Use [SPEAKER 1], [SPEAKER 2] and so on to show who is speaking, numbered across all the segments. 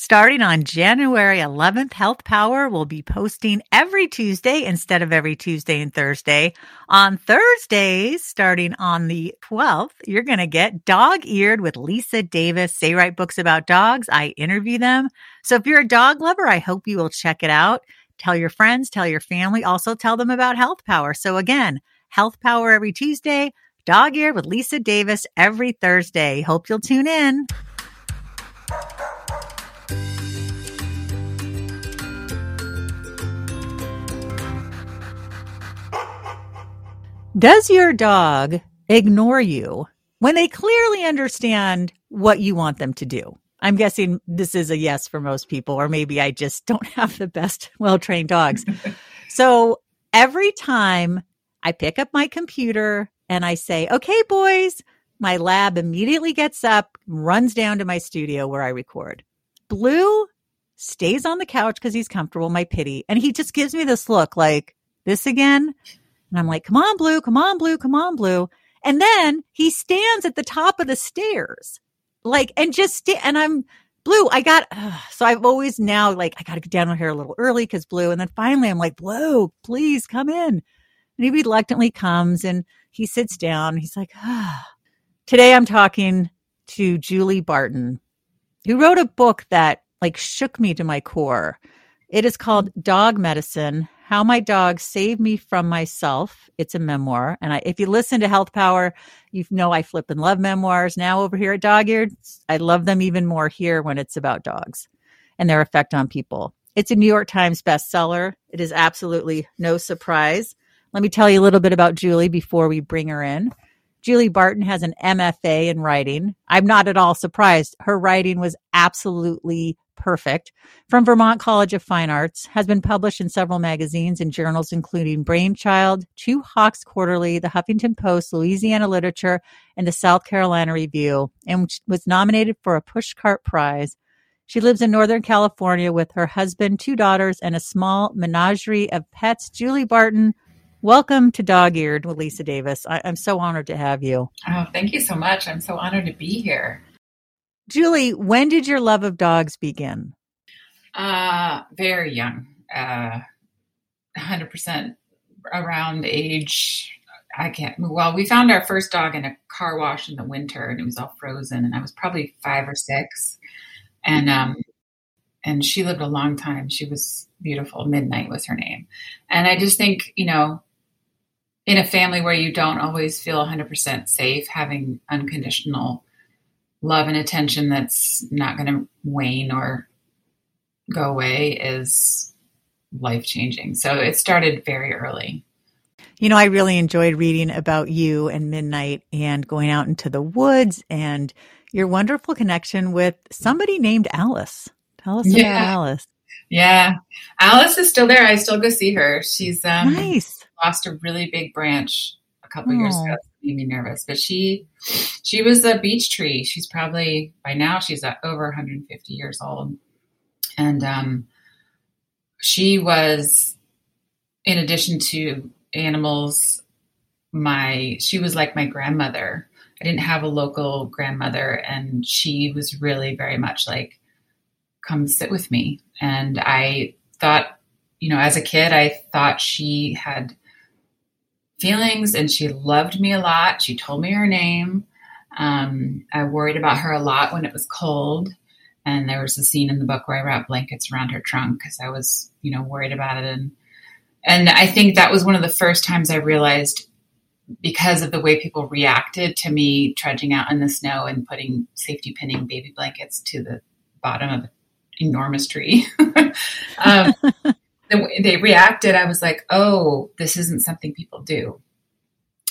[SPEAKER 1] Starting on January 11th, Health Power will be posting every Tuesday instead of every Tuesday and Thursday. On Thursdays, starting on the 12th, you're going to get Dog Eared with Lisa Davis. They write books about dogs. I interview them. So if you're a dog lover, I hope you will check it out. Tell your friends, tell your family, also tell them about Health Power. So again, Health Power every Tuesday, Dog Eared with Lisa Davis every Thursday. Hope you'll tune in. Does your dog ignore you when they clearly understand what you want them to do? I'm guessing this is a yes for most people, or maybe I just don't have the best well trained dogs. so every time I pick up my computer and I say, okay, boys, my lab immediately gets up, runs down to my studio where I record. Blue stays on the couch because he's comfortable, my pity. And he just gives me this look like, this again? And I'm like, come on, Blue, come on, Blue, come on, Blue. And then he stands at the top of the stairs, like, and just, sta- and I'm, Blue, I got, uh, so I've always now, like, I got to get down here a little early because Blue. And then finally I'm like, Blue, please come in. And he reluctantly comes and he sits down. He's like. Today I'm talking to Julie Barton, who wrote a book that like shook me to my core. It is called Dog Medicine how My Dog Saved Me from Myself. It's a memoir. And I, if you listen to Health Power, you know I flip and love memoirs. Now over here at Dog Eared, I love them even more here when it's about dogs and their effect on people. It's a New York Times bestseller. It is absolutely no surprise. Let me tell you a little bit about Julie before we bring her in. Julie Barton has an MFA in writing. I'm not at all surprised. Her writing was absolutely Perfect from Vermont College of Fine Arts has been published in several magazines and journals, including Brainchild, Two Hawks Quarterly, the Huffington Post, Louisiana Literature, and the South Carolina Review, and was nominated for a Pushcart Prize. She lives in Northern California with her husband, two daughters, and a small menagerie of pets. Julie Barton, welcome to Dog Eared with Lisa Davis. I- I'm so honored to have you.
[SPEAKER 2] Oh, thank you so much. I'm so honored to be here.
[SPEAKER 1] Julie, when did your love of dogs begin?
[SPEAKER 2] Uh, very young. Uh, 100% around age I can't. Well, we found our first dog in a car wash in the winter, and it was all frozen. And I was probably five or six, and um, and she lived a long time. She was beautiful. Midnight was her name, and I just think you know, in a family where you don't always feel 100% safe, having unconditional love and attention that's not going to wane or go away is life changing. So it started very early.
[SPEAKER 1] You know, I really enjoyed reading about you and Midnight and going out into the woods and your wonderful connection with somebody named Alice. Tell us yeah. about Alice.
[SPEAKER 2] Yeah. Alice is still there. I still go see her. She's um,
[SPEAKER 1] nice.
[SPEAKER 2] lost a really big branch a couple years ago made me nervous. But she she was a beech tree. She's probably by now she's over 150 years old, and um, she was, in addition to animals, my she was like my grandmother. I didn't have a local grandmother, and she was really very much like, come sit with me. And I thought, you know, as a kid, I thought she had feelings and she loved me a lot. She told me her name. Um, I worried about her a lot when it was cold. And there was a scene in the book where I wrapped blankets around her trunk because I was, you know, worried about it. And and I think that was one of the first times I realized because of the way people reacted to me trudging out in the snow and putting safety pinning baby blankets to the bottom of an enormous tree. um, the way they reacted, I was like, oh, this isn't something people do.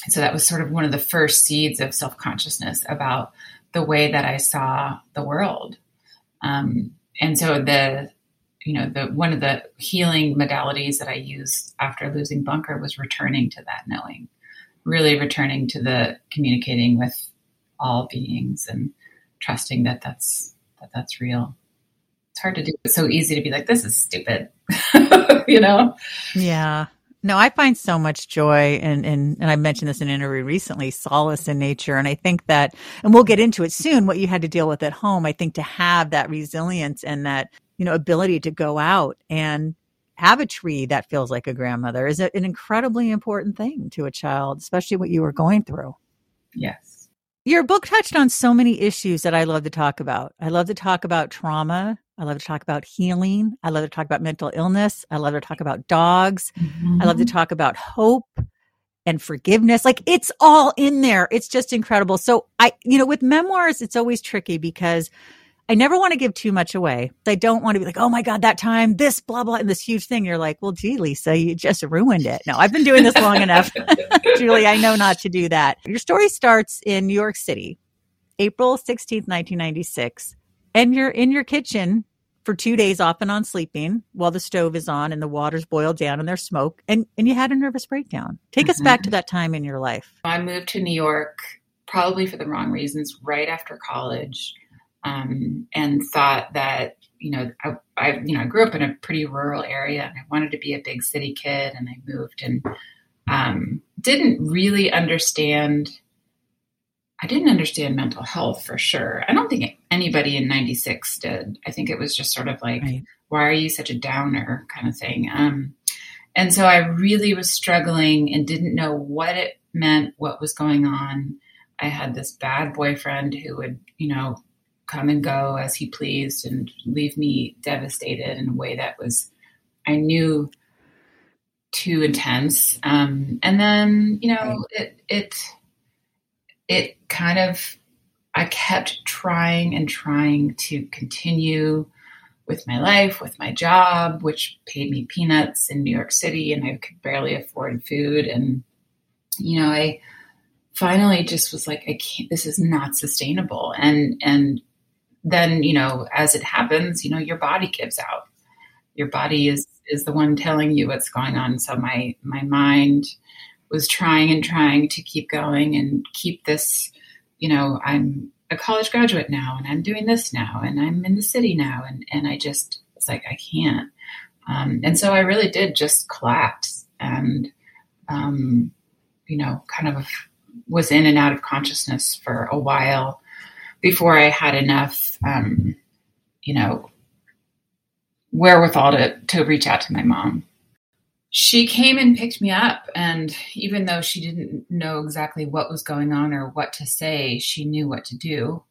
[SPEAKER 2] And so that was sort of one of the first seeds of self consciousness about the way that I saw the world. Um, and so the, you know, the one of the healing modalities that I used after losing Bunker was returning to that knowing, really returning to the communicating with all beings and trusting that that's that that's real. It's hard to do. It's so easy to be like, this is stupid. you know?
[SPEAKER 1] Yeah. No, I find so much joy and, and, and I mentioned this in an interview recently, solace in nature. And I think that, and we'll get into it soon, what you had to deal with at home. I think to have that resilience and that, you know, ability to go out and have a tree that feels like a grandmother is an incredibly important thing to a child, especially what you were going through.
[SPEAKER 2] Yes.
[SPEAKER 1] Your book touched on so many issues that I love to talk about. I love to talk about trauma. I love to talk about healing. I love to talk about mental illness. I love to talk about dogs. Mm-hmm. I love to mm-hmm. talk about hope and forgiveness. Like it's all in there. It's just incredible. So I, you know, with memoirs, it's always tricky because I never want to give too much away. I don't want to be like, oh my God, that time, this, blah, blah, and this huge thing. You're like, well, gee, Lisa, you just ruined it. No, I've been doing this long enough. Julie, I know not to do that. Your story starts in New York City, April 16th, 1996 and you're in your kitchen for two days off and on sleeping while the stove is on and the water's boiled down and there's smoke and, and you had a nervous breakdown. Take mm-hmm. us back to mm-hmm. that time in your life.
[SPEAKER 2] I moved to New York probably for the wrong reasons right after college um, and thought that, you know, I, I, you know, I grew up in a pretty rural area and I wanted to be a big city kid and I moved and um, didn't really understand – I didn't understand mental health for sure. I don't think anybody in 96 did. I think it was just sort of like, right. why are you such a downer kind of thing. Um, and so I really was struggling and didn't know what it meant, what was going on. I had this bad boyfriend who would, you know, come and go as he pleased and leave me devastated in a way that was, I knew, too intense. Um, and then, you know, it, it, it kind of, I kept trying and trying to continue with my life, with my job, which paid me peanuts in New York City, and I could barely afford food. And, you know, I finally just was like, I can't, this is not sustainable. And, and then, you know, as it happens, you know, your body gives out. Your body is, is the one telling you what's going on. So my, my mind, was trying and trying to keep going and keep this, you know, I'm a college graduate now and I'm doing this now and I'm in the city now. And, and I just was like, I can't. Um, and so I really did just collapse and, um, you know, kind of was in and out of consciousness for a while before I had enough, um, you know, wherewithal to, to reach out to my mom. She came and picked me up and even though she didn't know exactly what was going on or what to say she knew what to do.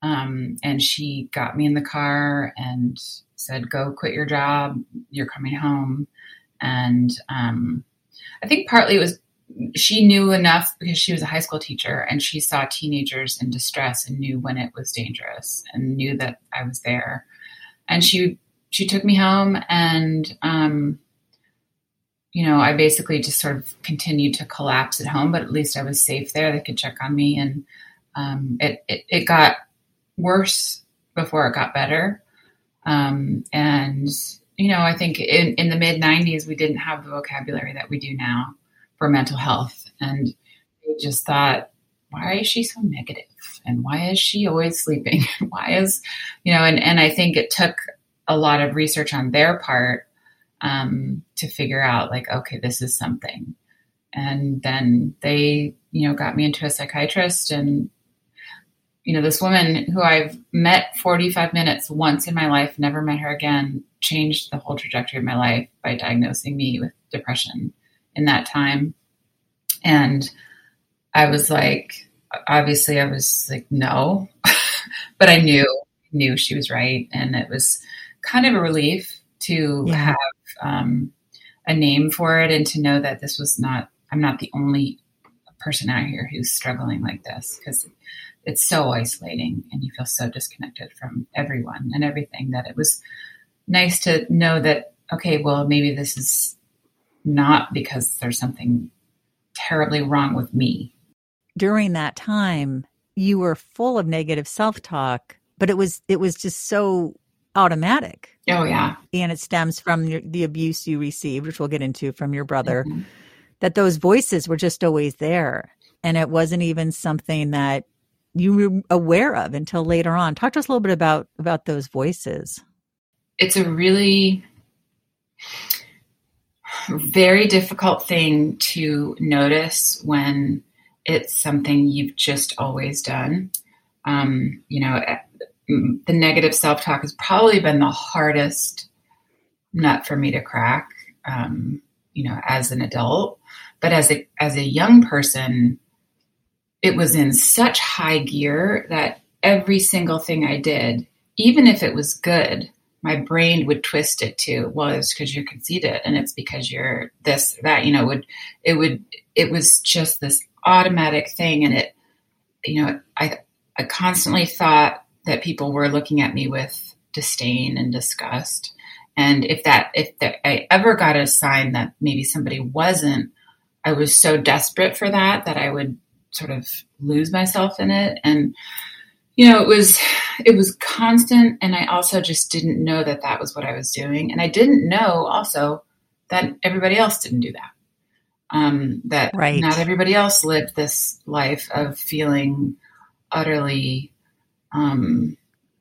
[SPEAKER 2] Um, and she got me in the car and said go quit your job. You're coming home. And um, i think partly it was she knew enough because she was a high school teacher and she saw teenagers in distress and knew when it was dangerous and knew that i was there and she she took me home and um, you know, I basically just sort of continued to collapse at home, but at least I was safe there. They could check on me. And um, it, it, it, got worse before it got better. Um, and, you know, I think in, in the mid 90s, we didn't have the vocabulary that we do now mental health. And we just thought, why is she so negative? And why is she always sleeping? why is, you know, and, and I think it took a lot of research on their part um, to figure out like, okay, this is something. And then they, you know, got me into a psychiatrist and, you know, this woman who I've met 45 minutes once in my life, never met her again, changed the whole trajectory of my life by diagnosing me with depression in that time. And I was like, obviously I was like, no, but I knew, knew she was right. And it was kind of a relief to yeah. have um, a name for it and to know that this was not, I'm not the only person out here who's struggling like this because it's so isolating and you feel so disconnected from everyone and everything that it was nice to know that, okay, well, maybe this is not because there's something terribly wrong with me.
[SPEAKER 1] During that time, you were full of negative self-talk, but it was it was just so automatic.
[SPEAKER 2] Oh, yeah.
[SPEAKER 1] And it stems from your, the abuse you received, which we'll get into from your brother, mm-hmm. that those voices were just always there. And it wasn't even something that you were aware of until later on. Talk to us a little bit about, about those voices.
[SPEAKER 2] It's a really, very difficult thing to notice when it's something you've just always done. Um, you know, eh, the negative self talk has probably been the hardest nut for me to crack. Um, you know, as an adult, but as a as a young person, it was in such high gear that every single thing I did, even if it was good, my brain would twist it to well it's because you're conceited and it's because you're this that you know would it would it was just this automatic thing and it you know i i constantly thought that people were looking at me with disdain and disgust. And if that if that i ever got a sign that maybe somebody wasn't i was so desperate for that that i would sort of lose myself in it. And you know, it was it was constant, and I also just didn't know that that was what I was doing, and I didn't know also that everybody else didn't do that. Um, that right. not everybody else lived this life of feeling utterly, um,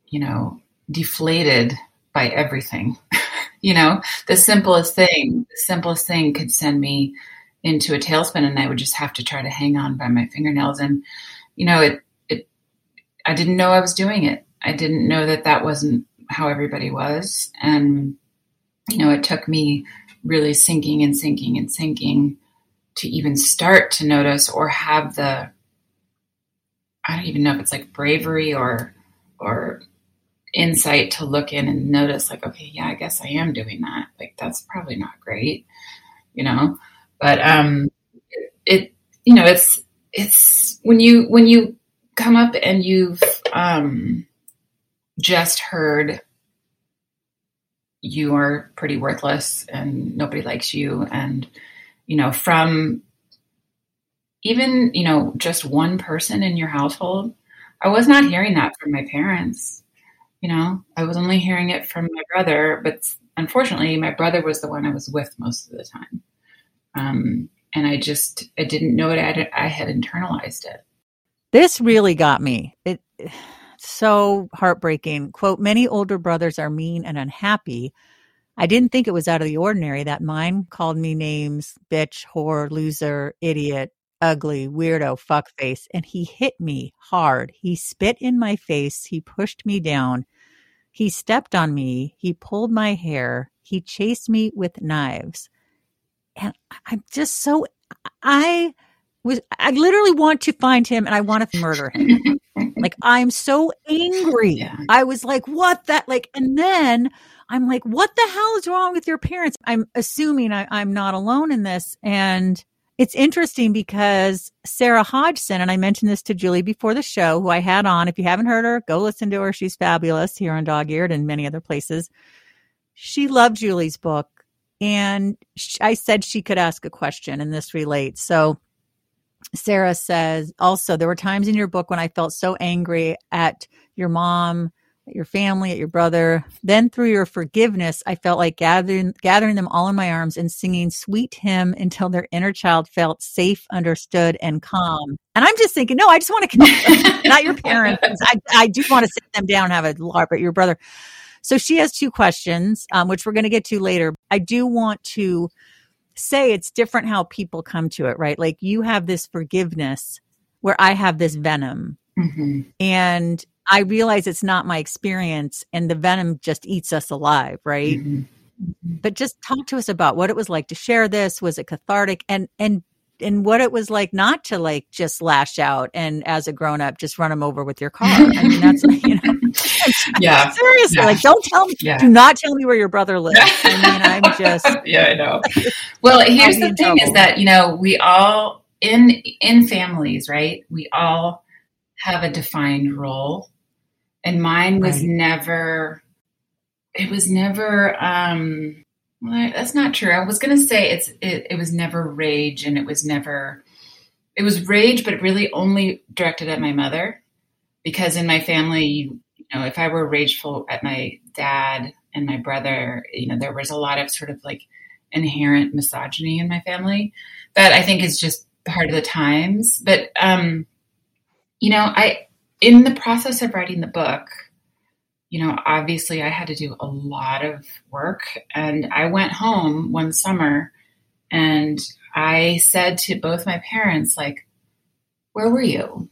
[SPEAKER 2] you know, deflated by everything. you know, the simplest thing, the simplest thing could send me into a tailspin, and I would just have to try to hang on by my fingernails. And you know, it I didn't know I was doing it. I didn't know that that wasn't how everybody was. And, you know, it took me really sinking and sinking and sinking to even start to notice or have the, I don't even know if it's like bravery or, or insight to look in and notice like, okay, yeah, I guess I am doing that. Like, that's probably not great, you know? But, um, it, you know, it's, it's when you, when you come up and you've um, just heard you are pretty worthless and nobody likes you and you know from even you know just one person in your household i was not hearing that from my parents you know? I was only hearing it from my brother but unfortunately my brother was the one i was with most of the time. Um, and i just i didn't know it I, I had internalized it
[SPEAKER 1] this really got me. It so heartbreaking. Quote, many older brothers are mean and unhappy. I didn't think it was out of the ordinary that mine called me names, bitch, whore, loser, idiot, ugly, weirdo, fuckface, and he hit me hard. He spit in my face. He pushed me down. He stepped on me. He pulled my hair. He chased me with knives. And I'm just so, I was I literally want to find him and I want to murder him. like I'm so angry. Yeah. I was like, what that like and then I'm like, what the hell is wrong with your parents? I'm assuming I, I'm not alone in this. And it's interesting because Sarah Hodgson, and I mentioned this to Julie before the show, who I had on. If you haven't heard her, go listen to her. She's fabulous here on Dog Eared and many other places. She loved Julie's book. And I said she could ask a question, and this relates. So Sarah says also, there were times in your book when I felt so angry at your mom, at your family, at your brother. Then through your forgiveness, I felt like gathering, gathering them all in my arms and singing sweet hymn until their inner child felt safe, understood, and calm. And I'm just thinking, no, I just want to connect, not your parents. I, I do want to sit them down, have a LARP, but your brother. So she has two questions, um, which we're going to get to later. I do want to say it's different how people come to it, right? Like you have this forgiveness where I have this venom. Mm-hmm. And I realize it's not my experience and the venom just eats us alive, right? Mm-hmm. mm-hmm. But just talk to us about what it was like to share this. Was it cathartic? And and and what it was like not to like just lash out and as a grown up just run them over with your car. I mean, that's you know,
[SPEAKER 2] yeah,
[SPEAKER 1] seriously,
[SPEAKER 2] yeah.
[SPEAKER 1] like don't tell me, yeah. do not tell me where your brother lives. I mean, I'm just
[SPEAKER 2] yeah, I know. Well, here's the thing: is that you know we all in in families, right? We all have a defined role, and mine was right. never. It was never. um well, that's not true. I was going to say it's it, it was never rage and it was never it was rage, but really only directed at my mother because in my family, you, know, if I were rageful at my dad and my brother, you know, there was a lot of sort of like inherent misogyny in my family that I think is just part of the times. But um, you know, I in the process of writing the book, you know, obviously I had to do a lot of work. And I went home one summer And I said to both my parents, like, where were you?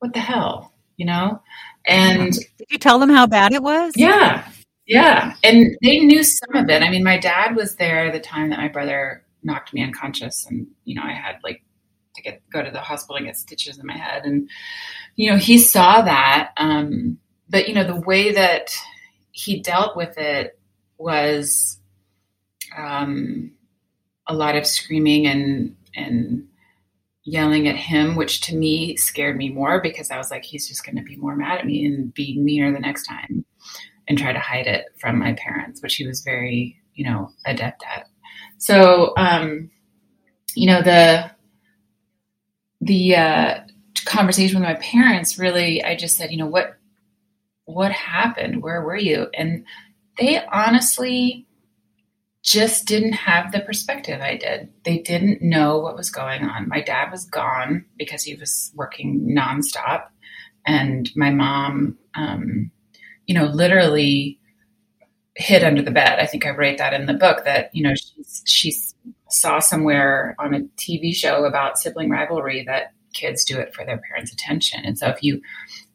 [SPEAKER 2] What the hell? You know? And
[SPEAKER 1] did you tell them how bad it was?
[SPEAKER 2] Yeah. Yeah. And they knew some of it. I mean, my dad was there the time that my brother knocked me unconscious and, you know, I had like to get go to the hospital and get stitches in my head. And, you know, he saw that. Um, but you know, the way that he dealt with it was um, a lot of screaming and and yelling at him, which to me scared me more because I was like, he's just going to be more mad at me and be meaner the next time and try to hide it from my parents, which he was very, you know, adept at. So, um, you know, the the uh, conversation with my parents really, I just said, you know, what what happened? Where were you? And they honestly just didn't have the perspective I did. They didn't know what was going on. My dad was gone because he was working nonstop, and my mom, um, you know, literally hid under the bed. I think I write that in the book that you know she she saw somewhere on a TV show about sibling rivalry that kids do it for their parents' attention, and so if you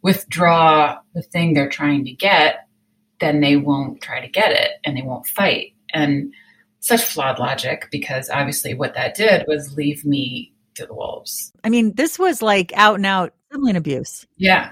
[SPEAKER 2] withdraw the thing they're trying to get, then they won't try to get it and they won't fight. And such flawed logic because obviously what that did was leave me to the wolves.
[SPEAKER 1] I mean, this was like out and out sibling abuse.
[SPEAKER 2] Yeah.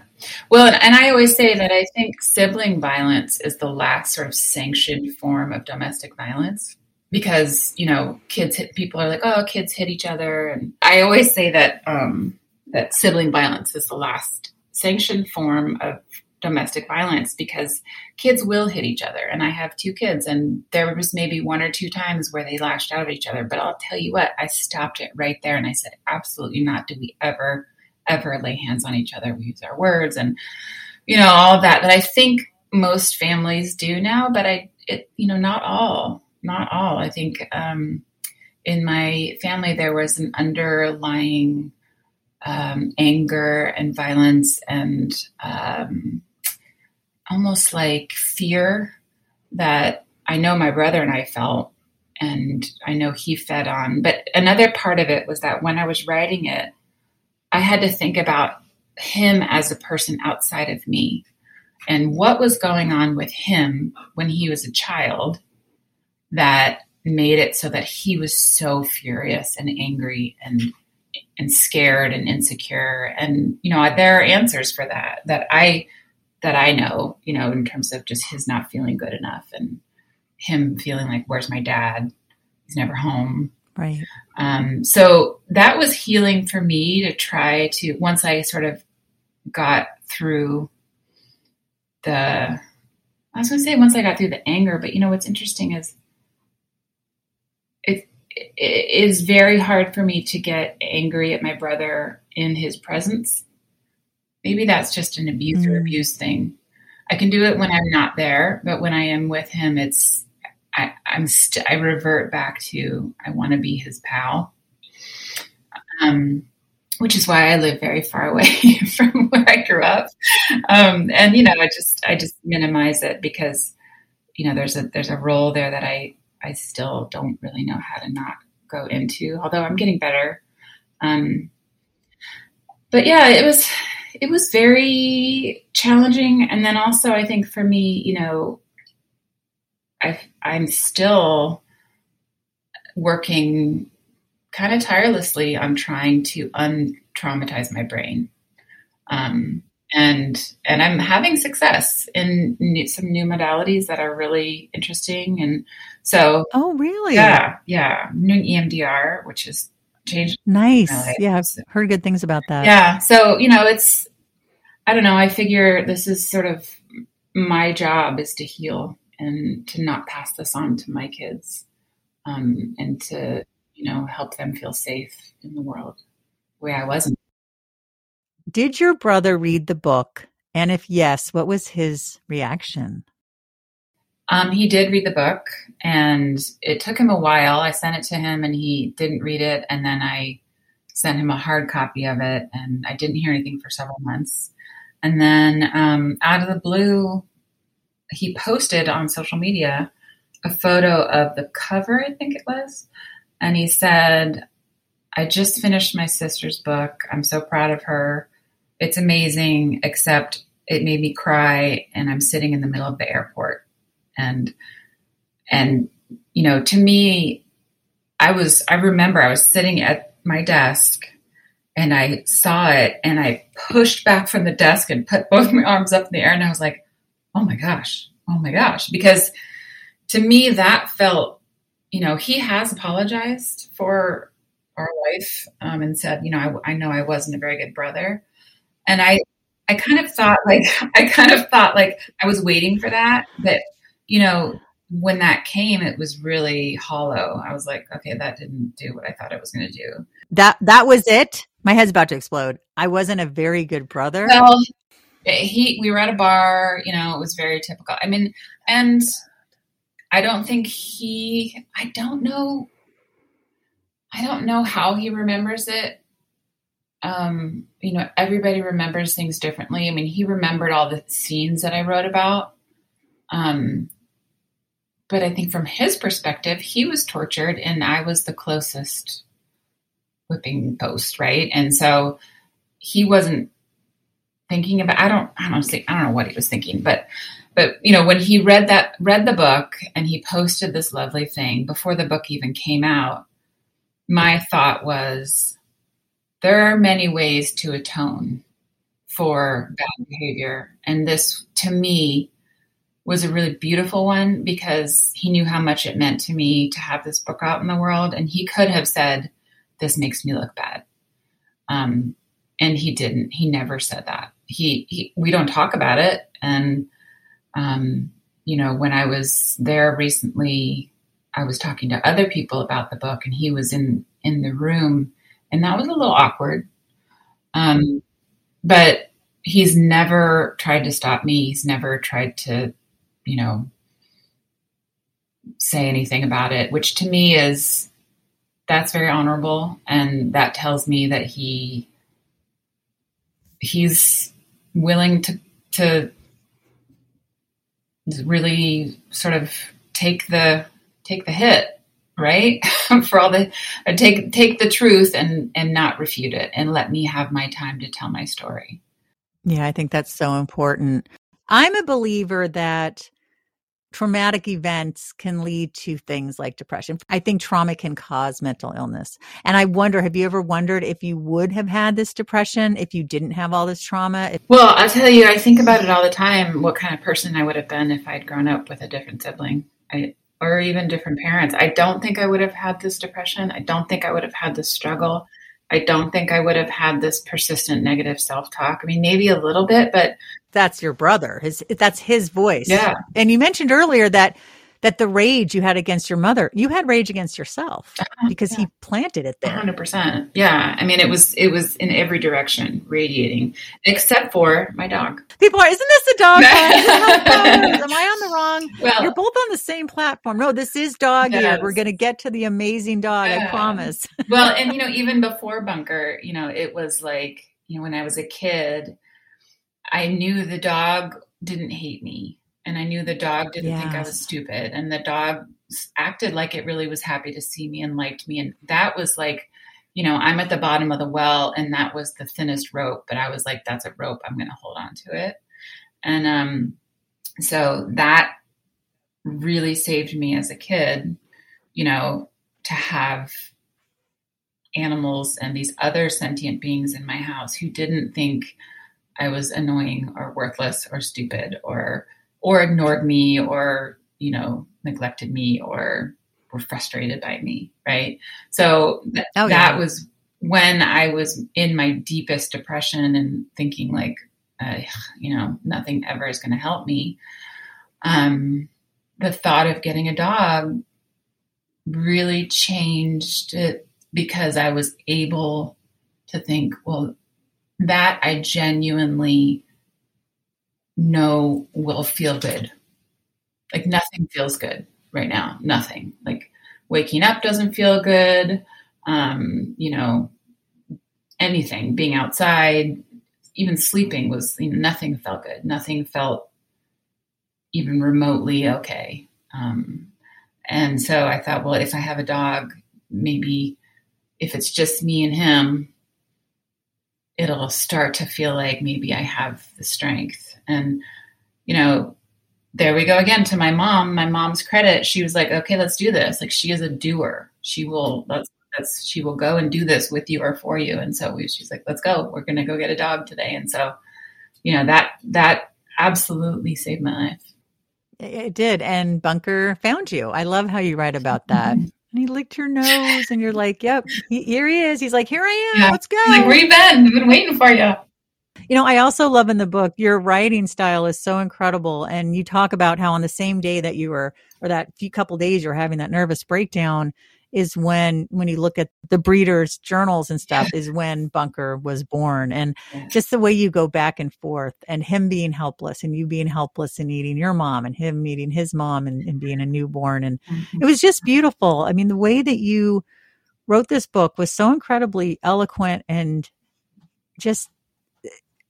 [SPEAKER 2] Well, and, and I always say that I think sibling violence is the last sort of sanctioned form of domestic violence because, you know, kids hit people are like, oh, kids hit each other. And I always say that, um, that sibling violence is the last sanctioned form of domestic violence because kids will hit each other. And I have two kids, and there was maybe one or two times where they lashed out at each other. But I'll tell you what, I stopped it right there and I said, absolutely not. Do we ever, ever lay hands on each other? We use our words and, you know, all that that I think most families do now, but I, it, you know, not all, not all. I think um, in my family, there was an underlying um, anger and violence and um, almost like fear that I know my brother and I felt, and I know he fed on. But another part of it was that when I was writing it, I had to think about him as a person outside of me and what was going on with him when he was a child that made it so that he was so furious and angry and and scared and insecure and you know there are answers for that that i that i know you know in terms of just his not feeling good enough and him feeling like where's my dad? He's never home.
[SPEAKER 1] Right.
[SPEAKER 2] Um, so that was healing for me to try to once i sort of got through the i was going to say once i got through the anger but you know what's interesting is it it is very hard for me to get angry at my brother in his presence. Maybe that's just an abuse mm. or abuse thing. I can do it when I'm not there, but when I am with him, it's I, am st- I revert back to I want to be his pal, um, which is why I live very far away from where I grew up, um, and you know I just I just minimize it because you know there's a there's a role there that I I still don't really know how to not go into, although I'm getting better. Um, but yeah, it was it was very challenging, and then also I think for me, you know, I I'm still working kind of tirelessly on trying to untraumatize my brain. Um, and and I'm having success in new, some new modalities that are really interesting. And so,
[SPEAKER 1] oh, really?
[SPEAKER 2] Yeah, yeah. New EMDR, which has changed.
[SPEAKER 1] Nice. Yeah, I've heard good things about that.
[SPEAKER 2] Yeah. So you know, it's I don't know. I figure this is sort of my job is to heal and to not pass this on to my kids, um, and to you know help them feel safe in the world the way I wasn't.
[SPEAKER 1] Did your brother read the book? And if yes, what was his reaction?
[SPEAKER 2] Um, he did read the book, and it took him a while. I sent it to him, and he didn't read it. And then I sent him a hard copy of it, and I didn't hear anything for several months. And then, um, out of the blue, he posted on social media a photo of the cover, I think it was, and he said, I just finished my sister's book. I'm so proud of her. It's amazing, except it made me cry and I'm sitting in the middle of the airport. And and you know, to me, I was I remember I was sitting at my desk and I saw it and I pushed back from the desk and put both my arms up in the air and I was like, oh my gosh, oh my gosh. Because to me, that felt, you know, he has apologized for our wife um, and said, you know, I, I know I wasn't a very good brother. And I, I kind of thought like, I kind of thought like I was waiting for that, but, you know, when that came, it was really hollow. I was like, okay, that didn't do what I thought it was going to do.
[SPEAKER 1] That that was it. My head's about to explode. I wasn't a very good brother.
[SPEAKER 2] Well, he we were at a bar. You know, it was very typical. I mean, and I don't think he. I don't know. I don't know how he remembers it. Um, you know, everybody remembers things differently. I mean, he remembered all the scenes that I wrote about. Um, but I think from his perspective, he was tortured and I was the closest whipping post, right? And so he wasn't thinking about I don't I don't see I don't know what he was thinking, but but you know, when he read that read the book and he posted this lovely thing before the book even came out, my thought was there are many ways to atone for bad behavior. And this to me was a really beautiful one because he knew how much it meant to me to have this book out in the world. And he could have said, This makes me look bad. Um, and he didn't. He never said that. He, he we don't talk about it. And, um, you know, when I was there recently, I was talking to other people about the book and he was in, in the room and that was a little awkward. Um, but he's never tried to stop me. He's never tried to you know, say anything about it, which to me is that's very honorable. And that tells me that he he's willing to to really sort of take the take the hit right? For all the uh, take take the truth and and not refute it and let me have my time to tell my story.
[SPEAKER 1] Yeah i think that's so important. I'm a believer that traumatic events can lead to things like depression. I think trauma can cause mental illness. And I wonder, have you ever wondered if you would have had this depression if you didn't have all this trauma?
[SPEAKER 2] Well, I'll tell you, I think about it all the time what kind of person I would have been if I'd grown up with a different sibling. I, or even different parents. I don't think I would have had this depression. I don't think I would have had this struggle. I don't think I would have had this persistent negative self talk. I mean, maybe a little bit, but
[SPEAKER 1] that's your brother. His that's his voice.
[SPEAKER 2] Yeah.
[SPEAKER 1] And you mentioned earlier that that the rage you had against your mother, you had rage against yourself uh-huh. because yeah. he planted it there.
[SPEAKER 2] 100%. Yeah. I mean, it was, it was in every direction radiating, except for my dog.
[SPEAKER 1] People are, isn't this a dog? Am I on the wrong? Well, You're both on the same platform. No, this is dog yes. We're going to get to the amazing dog. Yeah. I promise.
[SPEAKER 2] well, and you know, even before bunker, you know, it was like, you know, when I was a kid, I knew the dog didn't hate me and I knew the dog didn't yes. think I was stupid, and the dog acted like it really was happy to see me and liked me, and that was like, you know, I'm at the bottom of the well, and that was the thinnest rope, but I was like, that's a rope, I'm going to hold on to it, and um, so that really saved me as a kid, you know, to have animals and these other sentient beings in my house who didn't think I was annoying or worthless or stupid or or ignored me or you know neglected me or were frustrated by me right so th- oh, yeah. that was when i was in my deepest depression and thinking like uh, you know nothing ever is going to help me um, the thought of getting a dog really changed it because i was able to think well that i genuinely know will feel good. Like nothing feels good right now. Nothing. Like waking up doesn't feel good. Um, you know, anything, being outside, even sleeping was, you know, nothing felt good. Nothing felt even remotely okay. Um, and so I thought, well, if I have a dog, maybe if it's just me and him, it'll start to feel like maybe I have the strength. And, you know, there we go again to my mom. My mom's credit, she was like, okay, let's do this. Like she is a doer. She will, that's, that's, she will go and do this with you or for you. And so we, she's like, let's go. We're going to go get a dog today. And so, you know, that, that absolutely saved my life.
[SPEAKER 1] It did. And Bunker found you. I love how you write about that. Mm-hmm. And he licked your nose, and you're like, "Yep, he, here he is." He's like, "Here I am. Yeah. Let's go."
[SPEAKER 2] Like, where you been? I've been waiting for you.
[SPEAKER 1] You know, I also love in the book your writing style is so incredible, and you talk about how on the same day that you were, or that few couple days you're having that nervous breakdown, is when when you look at the breeders journals and stuff is when bunker was born and just the way you go back and forth and him being helpless and you being helpless and eating your mom and him meeting his mom and, and being a newborn and mm-hmm. it was just beautiful. I mean the way that you wrote this book was so incredibly eloquent and just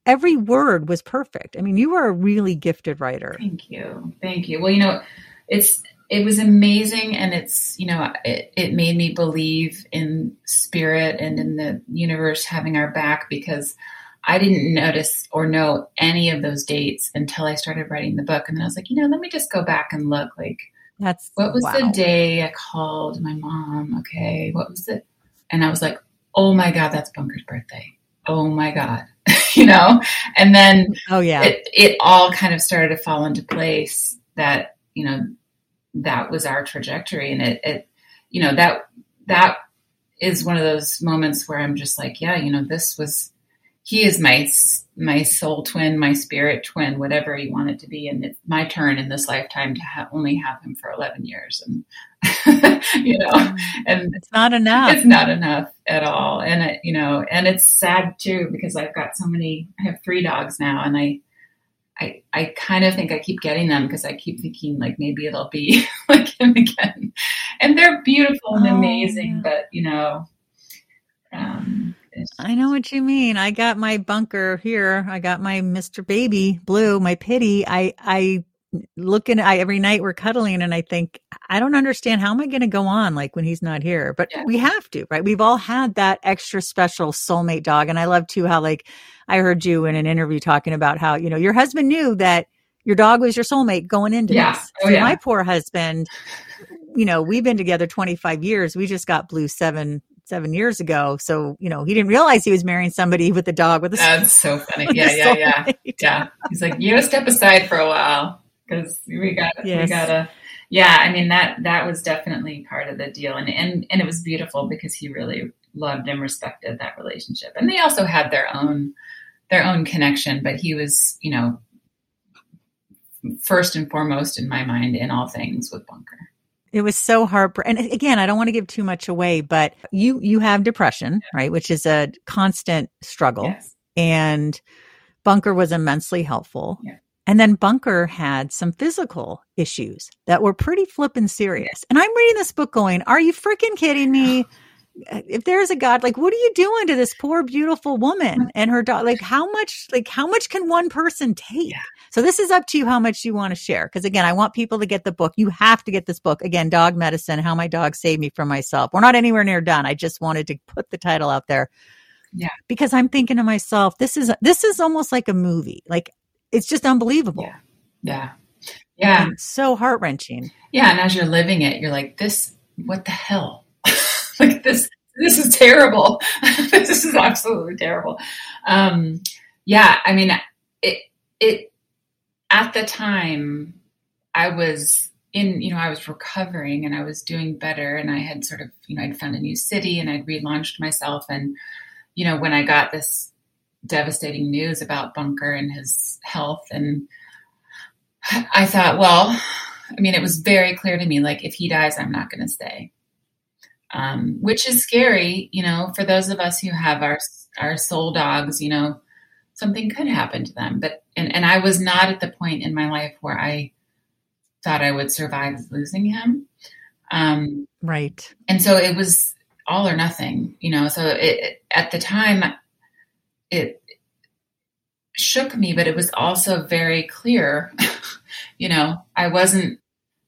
[SPEAKER 1] every word was perfect. I mean you were a really gifted writer.
[SPEAKER 2] Thank you. Thank you. Well you know it's it was amazing and it's you know it, it made me believe in spirit and in the universe having our back because i didn't notice or know any of those dates until i started writing the book. And then i was like you know let me just go back and look like
[SPEAKER 1] that's
[SPEAKER 2] what was wow. the day i called my mom? Okay what was it and i was like oh my god that's bunker's birthday. Oh my god. You know? And then
[SPEAKER 1] oh yeah.
[SPEAKER 2] it, it all kind of started to fall into place that you know that was our trajectory. And it, it you know that that is one of those moments where i'm just like yeah you know this was he is my my soul twin my spirit twin whatever you want it to be. And it's my turn in this lifetime to ha- only have him for 11 years. And you know and
[SPEAKER 1] it's not enough.
[SPEAKER 2] it's not enough at all. And it, you know and it's sad too because i've got so many i have three dogs now and i I, I kind of think I keep getting them because I keep thinking like maybe it'll be like him again. And they're beautiful and oh, amazing, yeah. but you know, um,
[SPEAKER 1] I know what you mean. I got my bunker here. I got my Mr. Baby Blue, my pity. I, I looking I every night we're cuddling and I think I don't understand how am I going to go on like when he's not here but yeah. we have to right we've all had that extra special soulmate dog and I love too how like I heard you in an interview talking about how you know your husband knew that your dog was your soulmate going into yeah. this oh, so yeah. my poor husband you know we've been together 25 years we just got blue 7 seven years ago. So, you know, he didn't realize he was marrying somebody with a dog with a
[SPEAKER 2] That's so funny. Yeah, yeah, yeah. Yeah. He's like, you gotta step aside for a while because we got yes. we gotta yeah i mean that that was definitely part of the deal and and and it was beautiful because he really loved and respected that relationship and they also had their own their own connection but he was you know first and foremost in my mind in all things with bunker
[SPEAKER 1] it was so hard and again i don't want to give too much away but you you have depression yeah. right which is a constant struggle yes. and bunker was immensely helpful yeah. And then Bunker had some physical issues that were pretty flippin' serious. And I'm reading this book going, Are you freaking kidding me? Uh, if there's a God, like, what are you doing to this poor, beautiful woman and her dog? Like, how much, like, how much can one person take? Yeah. So this is up to you how much you want to share. Cause again, I want people to get the book. You have to get this book. Again, Dog Medicine, How My Dog Saved Me from Myself. We're not anywhere near done. I just wanted to put the title out there.
[SPEAKER 2] Yeah.
[SPEAKER 1] Because I'm thinking to myself, this is, this is almost like a movie. Like it's just unbelievable.
[SPEAKER 2] Yeah. Yeah. Yeah.
[SPEAKER 1] so heart wrenching.
[SPEAKER 2] Yeah. And as you're living it, you're like, this, what the hell? like this, this is terrible. this is absolutely terrible. Um, yeah. I mean, it, it, at the time I was in, you know, I was recovering and I was doing better and I had sort of, you know, I'd found a new city and I'd relaunched myself. And, you know, when I got this devastating news about Bunker and his health. And I thought, well, I mean, it was very clear to me like, if he dies, I'm not going to stay. Um, which is scary, you know, for those of us who have our our soul dogs, you know, something could happen to them. But and, and I was not at the point in my life where I thought I would survive losing him. Um,
[SPEAKER 1] right.
[SPEAKER 2] And so it was all or nothing, you know. So it, at the time, it shook me, but it was also very clear. you know, I wasn't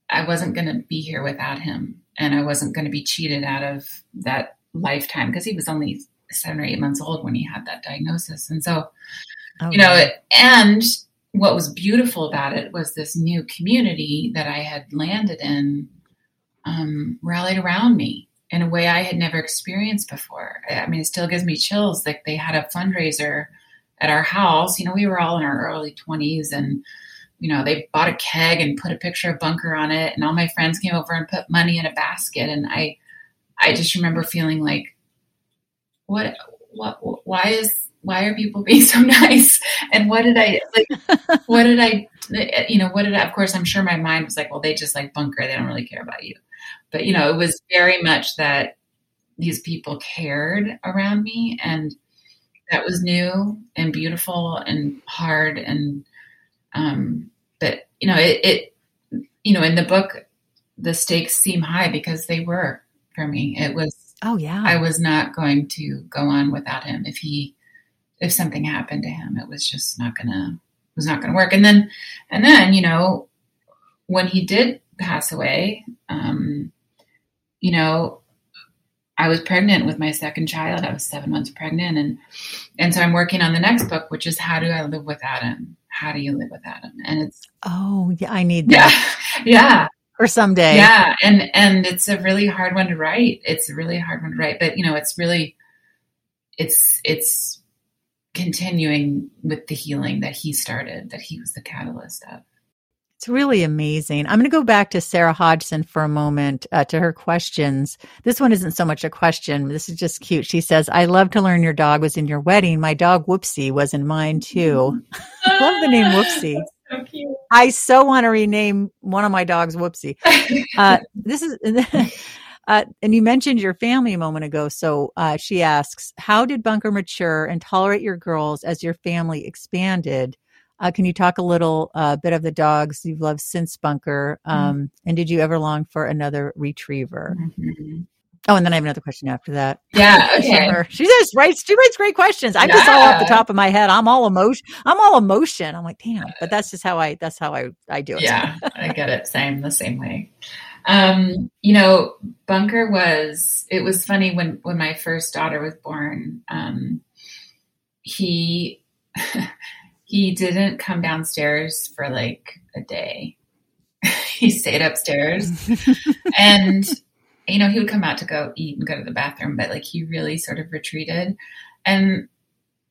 [SPEAKER 2] I wasn't going to be here without him, and I wasn't going to be cheated out of that lifetime because he was only seven or eight months old when he had that diagnosis, and so oh, you know, and what was beautiful about it was this new community that I had landed in um, rallied around me in a way I had never experienced before. I mean, it still gives me chills. Like they had a fundraiser at our house. You know, we were all in our early 20s and, you know, they bought a keg and put a picture of Bunker on it. And all my friends came over and put money in a basket. And I, I just remember feeling like, what, what, why is, why are people being so nice? And what did I, like, what did I, you know, what did I, of course, I'm sure my mind was like, well, they just like Bunker. They don't really care about you. But, you know, it was very much that these people cared around me and that was new and beautiful and hard and um but you know it, it you know in the book the stakes seem high because they were for me. It was
[SPEAKER 1] oh yeah.
[SPEAKER 2] I was not going to go on without him. If he if something happened to him it was just not gonna was not gonna work. And then and then you know when he did pass away um you know, I was pregnant with my second child. I was seven months pregnant, and and so I'm working on the next book, which is how do I live without him? How do you live without him? And it's
[SPEAKER 1] oh yeah, I need that.
[SPEAKER 2] Yeah, yeah.
[SPEAKER 1] Or someday.
[SPEAKER 2] Yeah, and and it's a really hard one to write. It's a really hard one to write, but you know, it's really, it's it's continuing with the healing that he started, that he was the catalyst of.
[SPEAKER 1] It's really amazing. I'm going to go back to Sarah Hodgson for a moment uh, to her questions. This one isn't so much a question. This is just cute. She says, I love to learn your dog was in your wedding. My dog Whoopsie was in mine too. I love the name Whoopsie. So I so want to rename one of my dogs Whoopsie. Uh, this is, uh, and you mentioned your family a moment ago. So uh, she asks, How did Bunker mature and tolerate your girls as your family expanded? Uh, can you talk a little uh, bit of the dogs you've loved since Bunker? Mm-hmm. Um, mm-hmm. And did you ever long for another retriever? Mm-hmm. Oh, and then I have another question after that.
[SPEAKER 2] Yeah, okay.
[SPEAKER 1] she just writes. She writes great questions. I'm yeah. just all off the top of my head. I'm all emotion. I'm all emotion. I'm like, damn. But that's just how I. That's how I. I do it.
[SPEAKER 2] Yeah, I get it. Same. The same way. Um, you know, Bunker was. It was funny when when my first daughter was born. Um, he he didn't come downstairs for like a day. he stayed upstairs and you know, he would come out to go eat and go to the bathroom, but like he really sort of retreated. And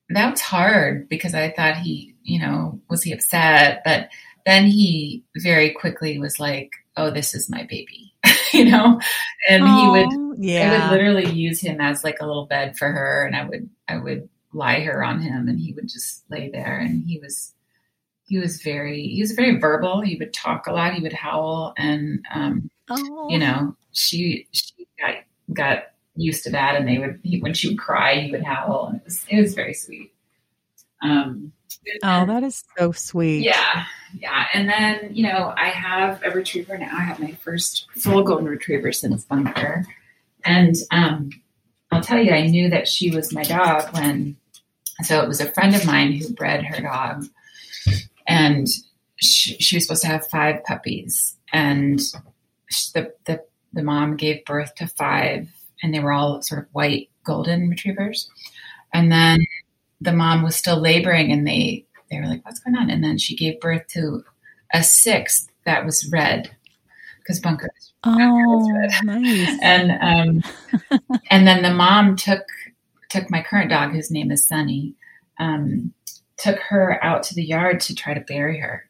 [SPEAKER 2] that was hard because I thought he, you know, was he upset? But then he very quickly was like, Oh, this is my baby, you know? And Aww, he would, yeah. I would literally use him as like a little bed for her. And I would, I would lie her on him and he would just lay there and he was he was very he was very verbal. He would talk a lot. He would howl and um oh. you know she she got got used to that and they would he, when she would cry he would howl and it was it was very sweet. Um
[SPEAKER 1] oh that is so sweet.
[SPEAKER 2] Yeah yeah and then you know i have a retriever now. I have my first full golden retriever since bunker. And um i'll tell you i knew that she was my dog when so it was a friend of mine who bred her dog, and she, she was supposed to have five puppies, and the, the the mom gave birth to five, and they were all sort of white golden retrievers, and then the mom was still laboring, and they they were like, "What's going on?" And then she gave birth to a sixth that was red because Bunker.
[SPEAKER 1] Was, Oh, nice.
[SPEAKER 2] And um, and then the mom took took my current dog, whose name is Sunny, um, took her out to the yard to try to bury her.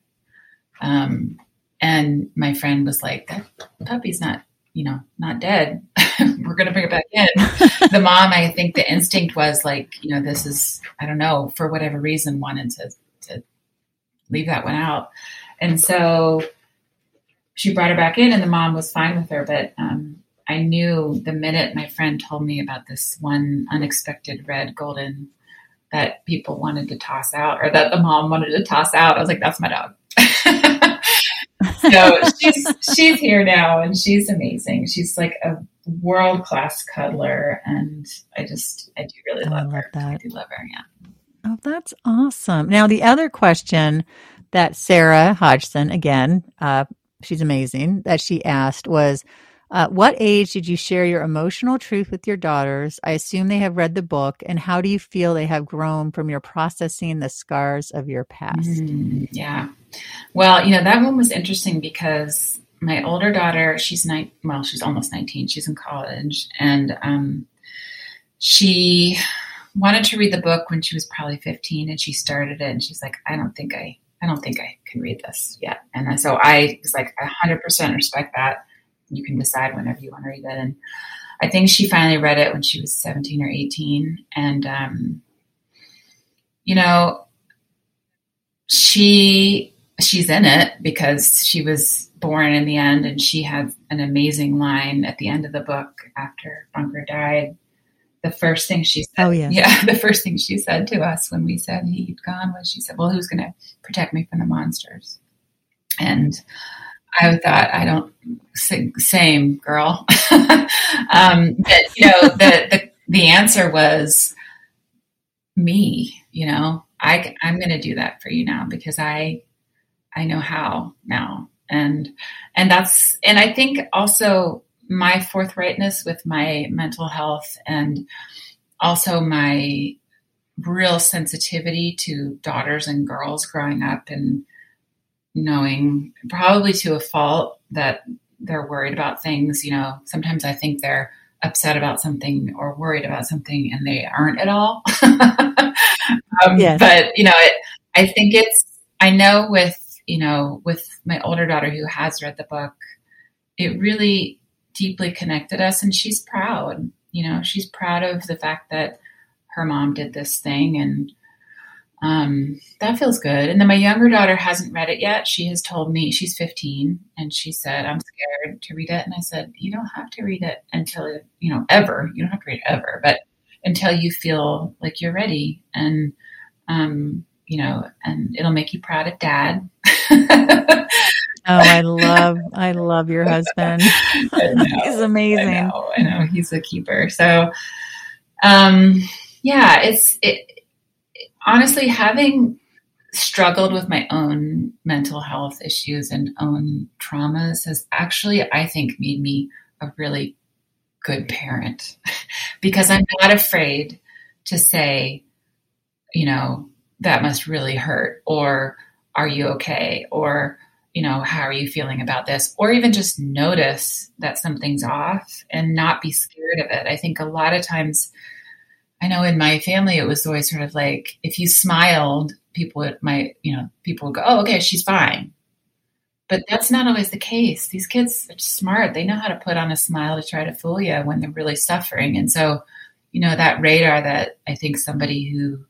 [SPEAKER 2] Um, and my friend was like, "That puppy's not, you know, not dead. We're gonna bring it back in." the mom, I think, the instinct was like, you know, this is, I don't know, for whatever reason, wanted to to leave that one out, and so she brought her back in, and the mom was fine with her, but um, I knew the minute my friend told me about this one unexpected red golden that people wanted to toss out or that the mom wanted to toss out, I was like, that's my dog. so she's she's here now and she's amazing. She's like a world class cuddler and I just I do really love, love her. That. I do love her, yeah.
[SPEAKER 1] Oh, that's awesome. Now the other question that Sarah Hodgson again uh, she's amazing, that she asked was, uh, what age did you share your emotional truth with your daughters? I assume they have read the book. And how do you feel they have grown from your processing the scars of your past?
[SPEAKER 2] Mm, yeah. Well, you know, that one was interesting because my older daughter, she's nine, well, she's almost 19. She's in college. And um, she wanted to read the book when she was probably 15 and she started it and she's like, I don't think I, I don't think I can read this yet. And so I was like, 100% respect that you can decide whenever you want to read it. And I think she finally read it when she was 17 or 18. And, um, you know, she, she's in it because she was born in the end and she had an amazing line at the end of the book after Bunker died. The first thing she said,
[SPEAKER 1] oh, yeah.
[SPEAKER 2] yeah, the first thing she said to us when we said he'd gone was she said, well, who's going to protect me from the monsters? And I thought, I don't, same girl. um, but, you know, the, the, the answer was me, you know, I, I'm going to do that for you now because I, I know how now. And, and that's, and I think also my forthrightness with my mental health and also my real sensitivity to daughters and girls growing up and knowing probably to a fault that they're worried about things. You know, sometimes I think they're upset about something or worried about something and they aren't at all. um, yes. But, you know, it, I think it's, I know with, you know, with my older daughter who has read the book, it really deeply connected us and she's proud. You know, she's proud of the fact that her mom did this thing and um, that feels good. And then my younger daughter hasn't read it yet. She has told me she's 15 and she said, I'm scared to read it. And I said, You don't have to read it until, you know, ever. You don't have to read it ever, but until you feel like you're ready. And, um, you know, and it'll make you proud of dad.
[SPEAKER 1] oh, I love, I love your husband. Know, He's amazing.
[SPEAKER 2] I know, I know. He's a keeper. So, um, yeah, it's, it, honestly, having struggled with my own mental health issues and own traumas has actually, I think, made me a really good parent because I'm not afraid to say, you know, that must really hurt, or are you okay? Or, you know, how are you feeling about this? Or even just notice that something's off and not be scared of it. I think a lot of times I know in my family, it was always sort of like if you smiled, people would, my, you know, people would go, oh, okay, she's fine. But that's not always the case. These kids are smart. They know how to put on a smile to try to fool you when they're really suffering. And so, you know, that radar that I think somebody who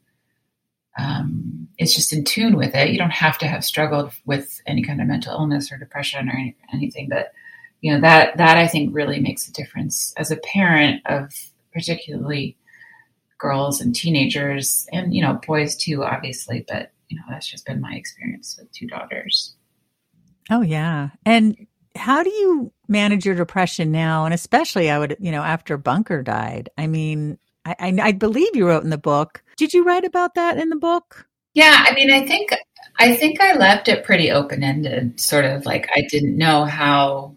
[SPEAKER 2] um, is just in tune with it, you don't have to have struggled with any kind of mental illness or depression or any, anything, but you know, that, that I think really makes a difference as a parent of particularly girls and teenagers and you know boys too obviously but you know that's just been my experience with two daughters.
[SPEAKER 1] Oh yeah. And how do you manage your depression now? And especially i would you know after bunker died. I mean I, I, I believe you wrote in the book. Did you write about that in the book?
[SPEAKER 2] Yeah i mean i think i think i left it pretty open-ended sort of like i didn't know how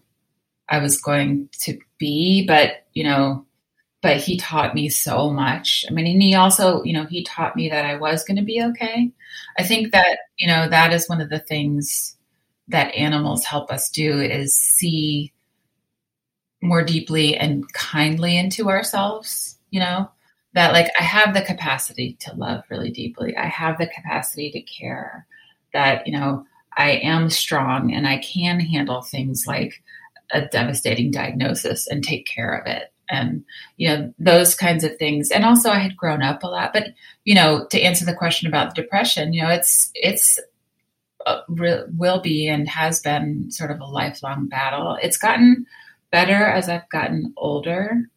[SPEAKER 2] i was going to be but you know but he taught me so much. I mean, and he also, you know, he taught me that I was going to be okay. I think that, you know, that is one of the things that animals help us do is see more deeply and kindly into ourselves, you know, that like I have the capacity to love really deeply. I have the capacity to care that, you know, I am strong and I can handle things like a devastating diagnosis and take care of it and you know those kinds of things. And also i had grown up a lot but you know to answer the question about depression you know it's it's uh, will be and has been sort of a lifelong battle. It's gotten better as i've gotten older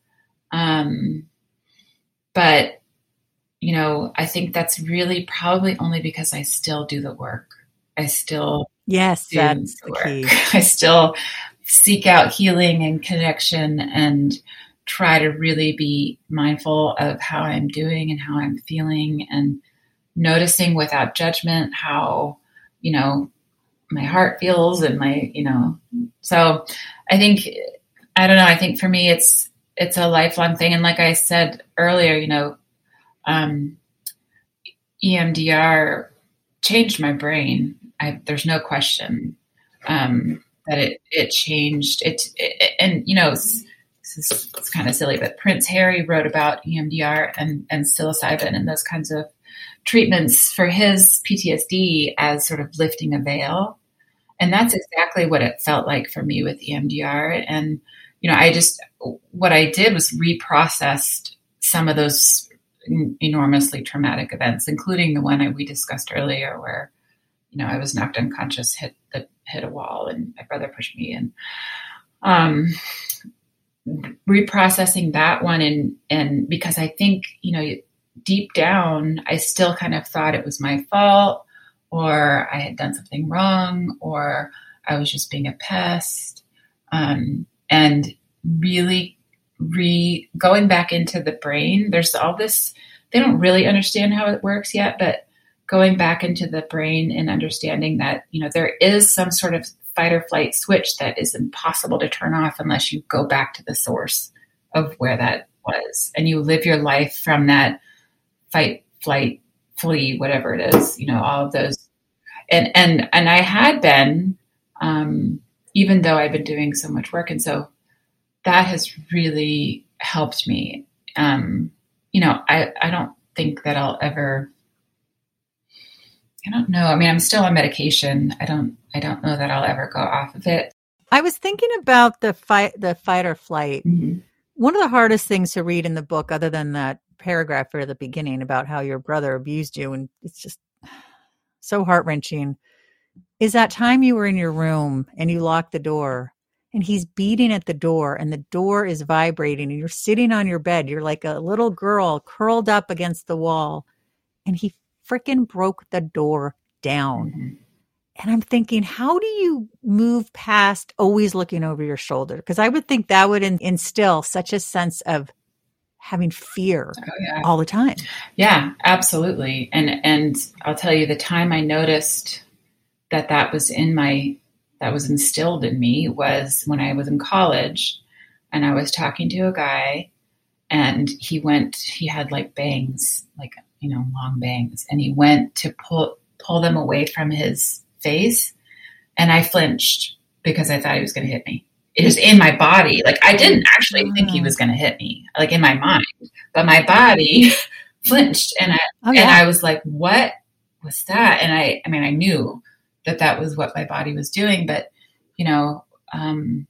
[SPEAKER 2] um, but you know i think that's really probably only because i still do the work. I still
[SPEAKER 1] yes that's the, the key.
[SPEAKER 2] I still seek out healing and connection and try to really be mindful of how I'm doing and how I'm feeling and noticing without judgment how, you know, my heart feels and my you know. So i think i don't know i think for me it's it's a lifelong thing. And like i said earlier you know um, emdr changed my brain. I, there's no question um, that it it changed. It, it and you know it's, it's, it's kind of silly but prince harry wrote about emdr and and psilocybin and those kinds of treatments for his ptsd as sort of lifting a veil and that's exactly what it felt like for me with EMDR. And, you know, I just, what I did was reprocessed some of those enormously traumatic events, including the one we discussed earlier where, you know, I was knocked unconscious, hit the, hit a wall and my brother pushed me and, um, reprocessing that one and, and because I think, you know, deep down, I still kind of thought it was my fault or I had done something wrong, or I was just being a pest. Um, and really re going back into the brain, there's all this, they don't really understand how it works yet, but going back into the brain and understanding that, you know, there is some sort of fight or flight switch that is impossible to turn off unless you go back to the source of where that was and you live your life from that fight, flight, flee, whatever it is, you know, all of those. And and and I had been, um, even though I've been doing so much work, and so that has really helped me. Um, you know, I I don't think that I'll ever. I don't know. I mean, I'm still on medication. I don't. I don't know that I'll ever go off of it.
[SPEAKER 1] I was thinking about the fight, the fight or flight. Mm-hmm. One of the hardest things to read in the book, other than that paragraph at the beginning about how your brother abused you, and it's just so heart wrenching, is that time you were in your room and you locked the door and he's beating at the door and the door is vibrating and you're sitting on your bed. You're like a little girl curled up against the wall and he freaking broke the door down. Mm-hmm. And I'm thinking, how do you move past always looking over your shoulder? Because I would think that would in- instill such a sense of having fear oh, yeah. all the time.
[SPEAKER 2] Yeah, absolutely. And and I'll tell you the time I noticed that that was in my that was instilled in me was when I was in college and I was talking to a guy and he went he had like bangs like you know long bangs and he went to pull pull them away from his face and I flinched because I thought he was going to hit me it was in my body. Like I didn't actually think he was going to hit me, like in my mind, but my body flinched, and I oh, yeah. and I was like, "What was that?" And I, I mean, I knew that that was what my body was doing, but you know, um,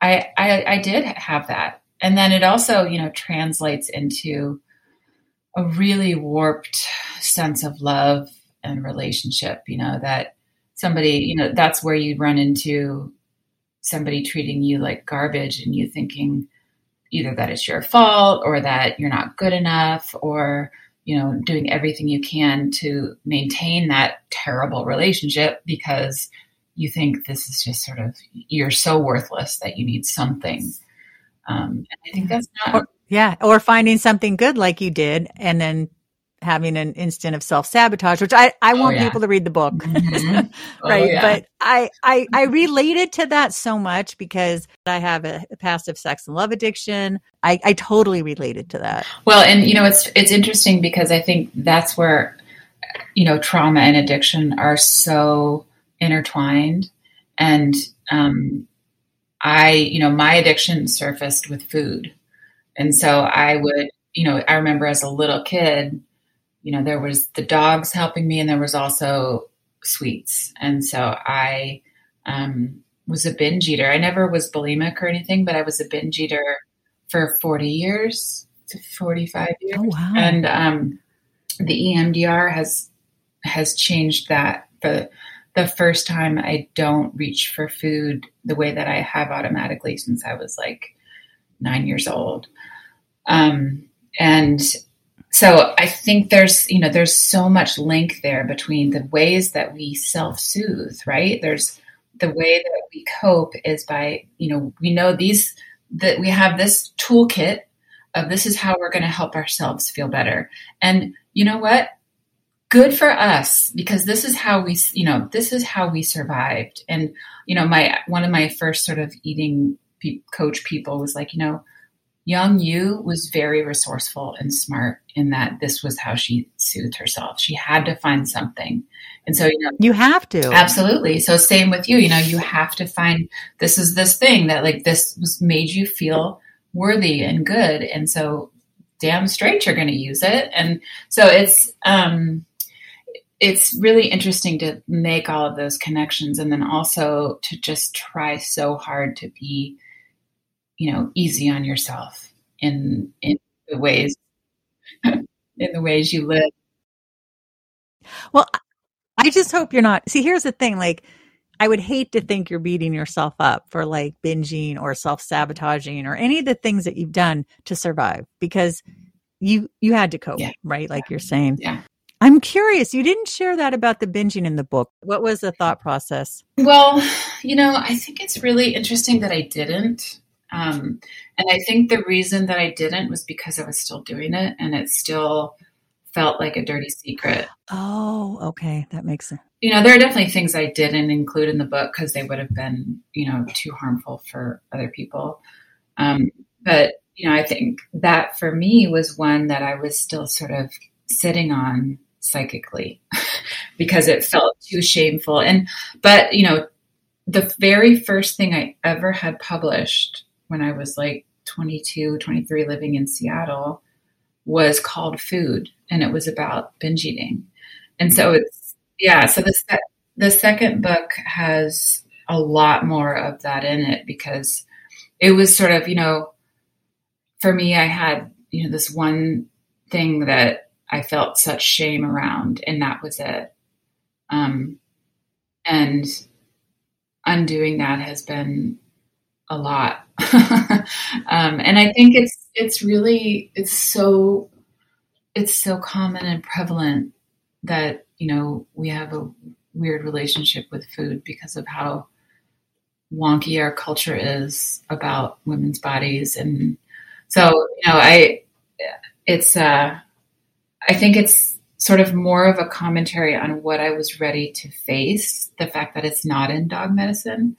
[SPEAKER 2] I, I, I did have that, and then it also, you know, translates into a really warped sense of love and relationship. You know that somebody, you know, that's where you run into somebody treating you like garbage and you thinking either that it's your fault or that you're not good enough or you know doing everything you can to maintain that terrible relationship because you think this is just sort of you're so worthless that you need something um, i think that's not
[SPEAKER 1] yeah or finding something good like you did and then having an instant of self sabotage, which I, I oh, want yeah. people to read the book. Mm-hmm. Oh, right. Oh, yeah. But I, I, I related to that so much because I have a, of sex and love addiction. I, I totally related to that.
[SPEAKER 2] Well, and you know, it's, it's interesting because I think that's where, you know, trauma and addiction are so intertwined. And, um, I, you know, my addiction surfaced with food. And so I would, you know, I remember as a little kid, you know, there was the dogs helping me, and there was also sweets. And so I um, was a binge eater. I never was bulimic or anything, but I was a binge eater for 40 years to 45 years. Oh, wow. And um, the EMDR has has changed that. The the first time I don't reach for food the way that I have automatically since I was like nine years old. Um, and so I think there's, you know, there's so much link there between the ways that we self-soothe, right? There's the way that we cope is by, you know, we know these that we have this toolkit of this is how we're going to help ourselves feel better. And you know what? good for us because this is how we you know this is how we survived and you know my one of my first sort of eating coach people was like you know young you was very resourceful and smart in that this was how she soothed herself. She had to find something. And so you know
[SPEAKER 1] you have to.
[SPEAKER 2] Absolutely. So same with you. You know you have to find this is this thing that like this was made you feel worthy and good. And so damn straight you're going to use it. And so it's um it's really interesting to make all of those connections and then also to just try so hard to be you know easy on yourself in in the ways in the ways you live.
[SPEAKER 1] Well i just hope you're not see here's the thing like i would hate to think you're beating yourself up for like binging or self-sabotaging or any of the things that you've done to survive because you you had to cope
[SPEAKER 2] Yeah.
[SPEAKER 1] right like you're saying.
[SPEAKER 2] Yeah.
[SPEAKER 1] I'm curious you didn't share that about the binging in the book. What was the thought process?
[SPEAKER 2] Well, you know, I think it's really interesting that I didn't. Um, and I think the reason that I didn't was because I was still doing it and it still felt like a dirty secret.
[SPEAKER 1] oh okay that makes sense
[SPEAKER 2] You know, there are definitely things I didn't include in the book because they would have been, you know, too harmful for other people. Um, but, you know, I think that for me was one that I was still sort of sitting on psychically because it felt too shameful. And, but, you know, the very first thing I ever had published when I was like 22, 23, living in Seattle was called Food, and it was about binge eating. And so it's, yeah, so the, se- the second book has a lot more of that in it because it was sort of, you know, for me, I had, you know, this one thing that I felt such shame around, and that was it. Um, and undoing that has been a lot. um, and I think it's it's really it's so it's so common and prevalent that you know we have a weird relationship with food because of how wonky our culture is about women's bodies and so you know i it's uh i think it's sort of more of a commentary on what i was ready to face the fact that it's not in dog medicine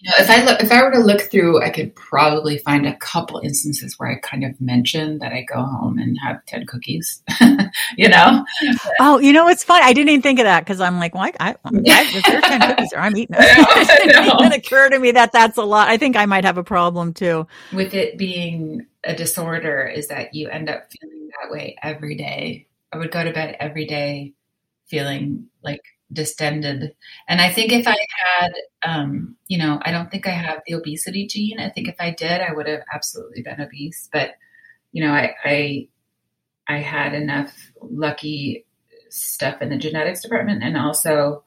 [SPEAKER 2] you know, if I look, if I were to look through, I could probably find a couple instances where I kind of mention that I go home and have ten cookies. you know,
[SPEAKER 1] oh you know it's fun i didn't even think of that because i'm like well i, I, I 10 cookies there i'm eating it
[SPEAKER 2] I know, I
[SPEAKER 1] it didn't occur to me that that's a lot. I think i might have a problem too.
[SPEAKER 2] With it being a disorder, is that you end up feeling that way every day. I would go to bed every day feeling like distended, and I think if I had, um, you know, I don't think I have the obesity gene. I think if I did, I would have absolutely been obese, but you know, I, I I had enough lucky stuff in the genetics department and also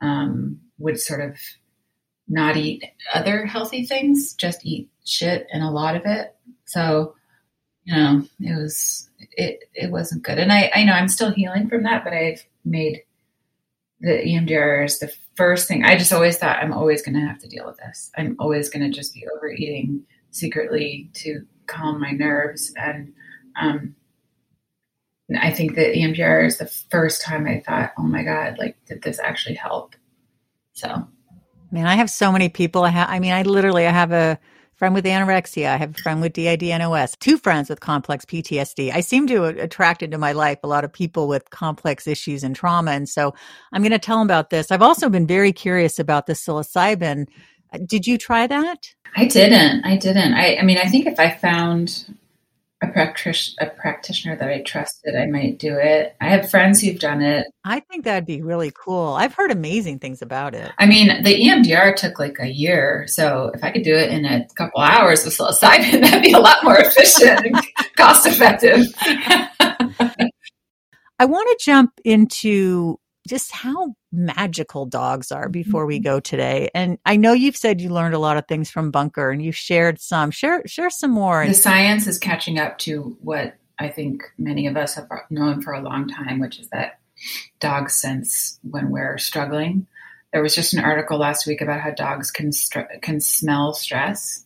[SPEAKER 2] um, would sort of not eat other healthy things, just eat shit and a lot of it. So, you know, it was it it wasn't good. And I, I know I'm still healing from that, but I've made the EMDR is the first thing. I just always thought I'm always gonna have to deal with this. I'm always gonna just be overeating secretly to calm my nerves and um I think that EMDR is the first time I thought, oh my God, like, did this actually help? So,
[SPEAKER 1] Man, I have so many people. I have, I mean, I literally, I have a friend with anorexia. I have a friend with DID-NOS, two friends with complex PTSD. I seem to attract into my life a lot of people with complex issues and trauma. And so I'm going to tell them about this. I've also been very curious about the psilocybin. Did you try that?
[SPEAKER 2] I didn't. I didn't. I, I mean, I think if I found a, practitioner, a practitioner that I trusted, I might do it. I have friends who've done it.
[SPEAKER 1] I think that'd be really cool. I've heard amazing things about it.
[SPEAKER 2] I mean, the EMDR took like a year. So if I could do it in a couple hours with psilocybin, that'd be a lot more efficient and cost effective.
[SPEAKER 1] I want to jump into just how magical dogs are before we go today. And I know you've said you learned a lot of things from Bunker and you've shared some. Share share some more.
[SPEAKER 2] the science is catching up to what I think many of us have known for a long time, which is that dogs sense when we're struggling. There was just an article last week about how dogs can str- can smell stress,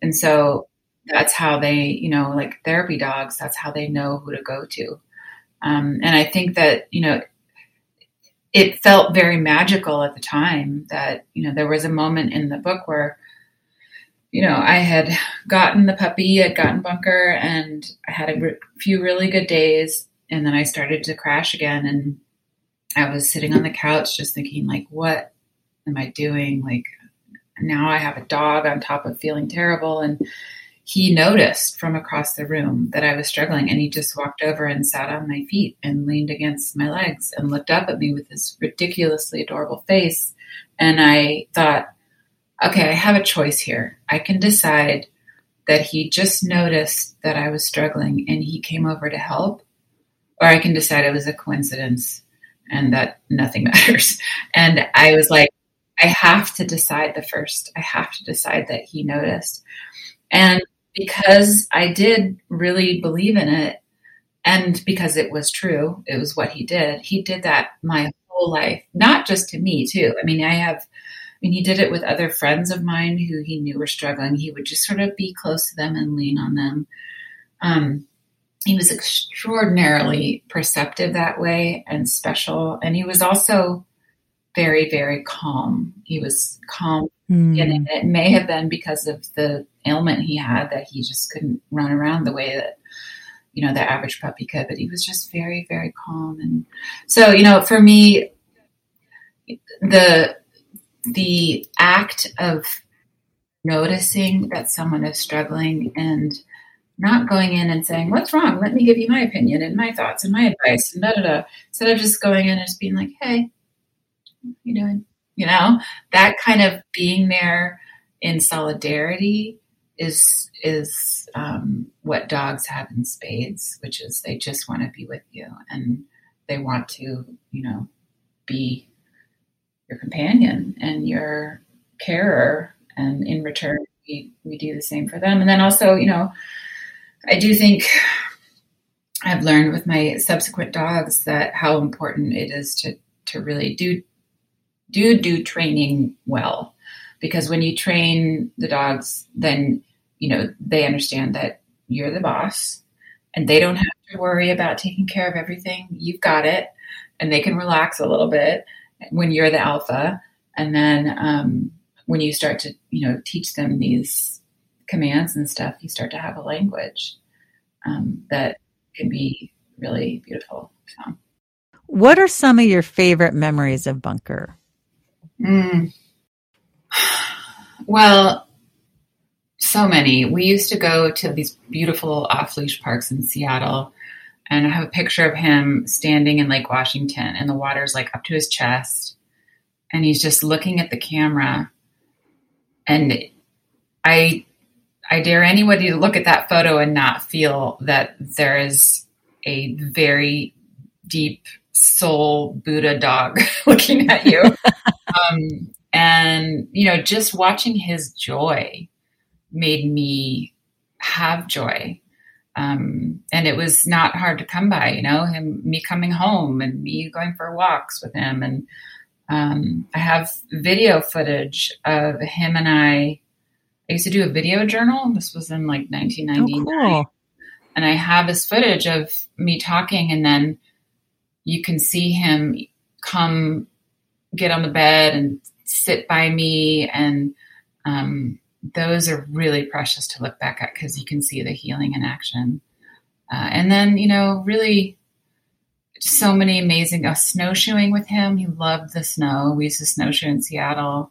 [SPEAKER 2] and so that's how they, you know, like therapy dogs. That's how they know who to go to. Um, and I think that, you know, it felt very magical at the time that, you know, there was a moment in the book where, you know, I had gotten the puppy, I'd gotten Bunker, and I had a re- few really good days. And then I started to crash again. And I was sitting on the couch just thinking, like, what am I doing? Like, now I have a dog on top of feeling terrible. And he noticed from across the room that I was struggling and he just walked over and sat on my feet and leaned against my legs and looked up at me with this ridiculously adorable face. And I thought, okay, I have a choice here. I can decide that he just noticed that I was struggling and he came over to help, or I can decide it was a coincidence and that nothing matters. And I was like, I have to decide the first. I have to decide that he noticed. And because I did really believe in it and because it was true, it was what he did. He did that my whole life, not just to me, too. I mean, I have, I mean, he did it with other friends of mine who he knew were struggling. He would just sort of be close to them and lean on them. Um, he was extraordinarily perceptive that way and special. And he was also very, very calm. He was calm. Mm. And it may have been because of the ailment he had that he just couldn't run around the way that, you know, the average puppy could, but he was just very, very calm. And so, you know, for me, the, the act of noticing that someone is struggling and not going in and saying, What's wrong? Let me give you my opinion and my thoughts and my advice and da da da. Instead of just going in and just being like, Hey, you doing? You know, that kind of being there in solidarity is is um, what dogs have in spades, which is they just want to be with you and they want to, you know, be your companion and your carer, and in return, we we do the same for them. And then also, you know, I do think I've learned with my subsequent dogs that how important it is to to really do do do training well. Because when you train the dogs then you know they understand that you're the boss and they don't have to worry about taking care of everything. You've got it. And they can relax a little bit when you're the alpha. And then um, when you start to you know teach them these commands and stuff you start to have a language um, that can be really beautiful. So.
[SPEAKER 1] what are some of your favorite memories of bunker
[SPEAKER 2] Mm. Well, so many. We used to go to these beautiful off leash parks in Seattle, and I have a picture of him standing in Lake Washington, and the water's like up to his chest, and he's just looking at the camera. And I, I dare anybody to look at that photo and not feel that there is a very deep soul Buddha dog looking at you. um, and, you know, just watching his joy made me have joy. Um, and it was not hard to come by, you know, him, me coming home and me going for walks with him. And um, I have video footage of him and I. I used to do a video journal. This was in like 1999. Oh, cool. And I have this footage of me talking, and then you can see him come get on the bed and sit by me. And um, those are really precious to look back at because you can see the healing in action. Uh, and then, you know, really so many amazing uh, snowshoeing with him. He loved the snow. We used to snowshoe in Seattle,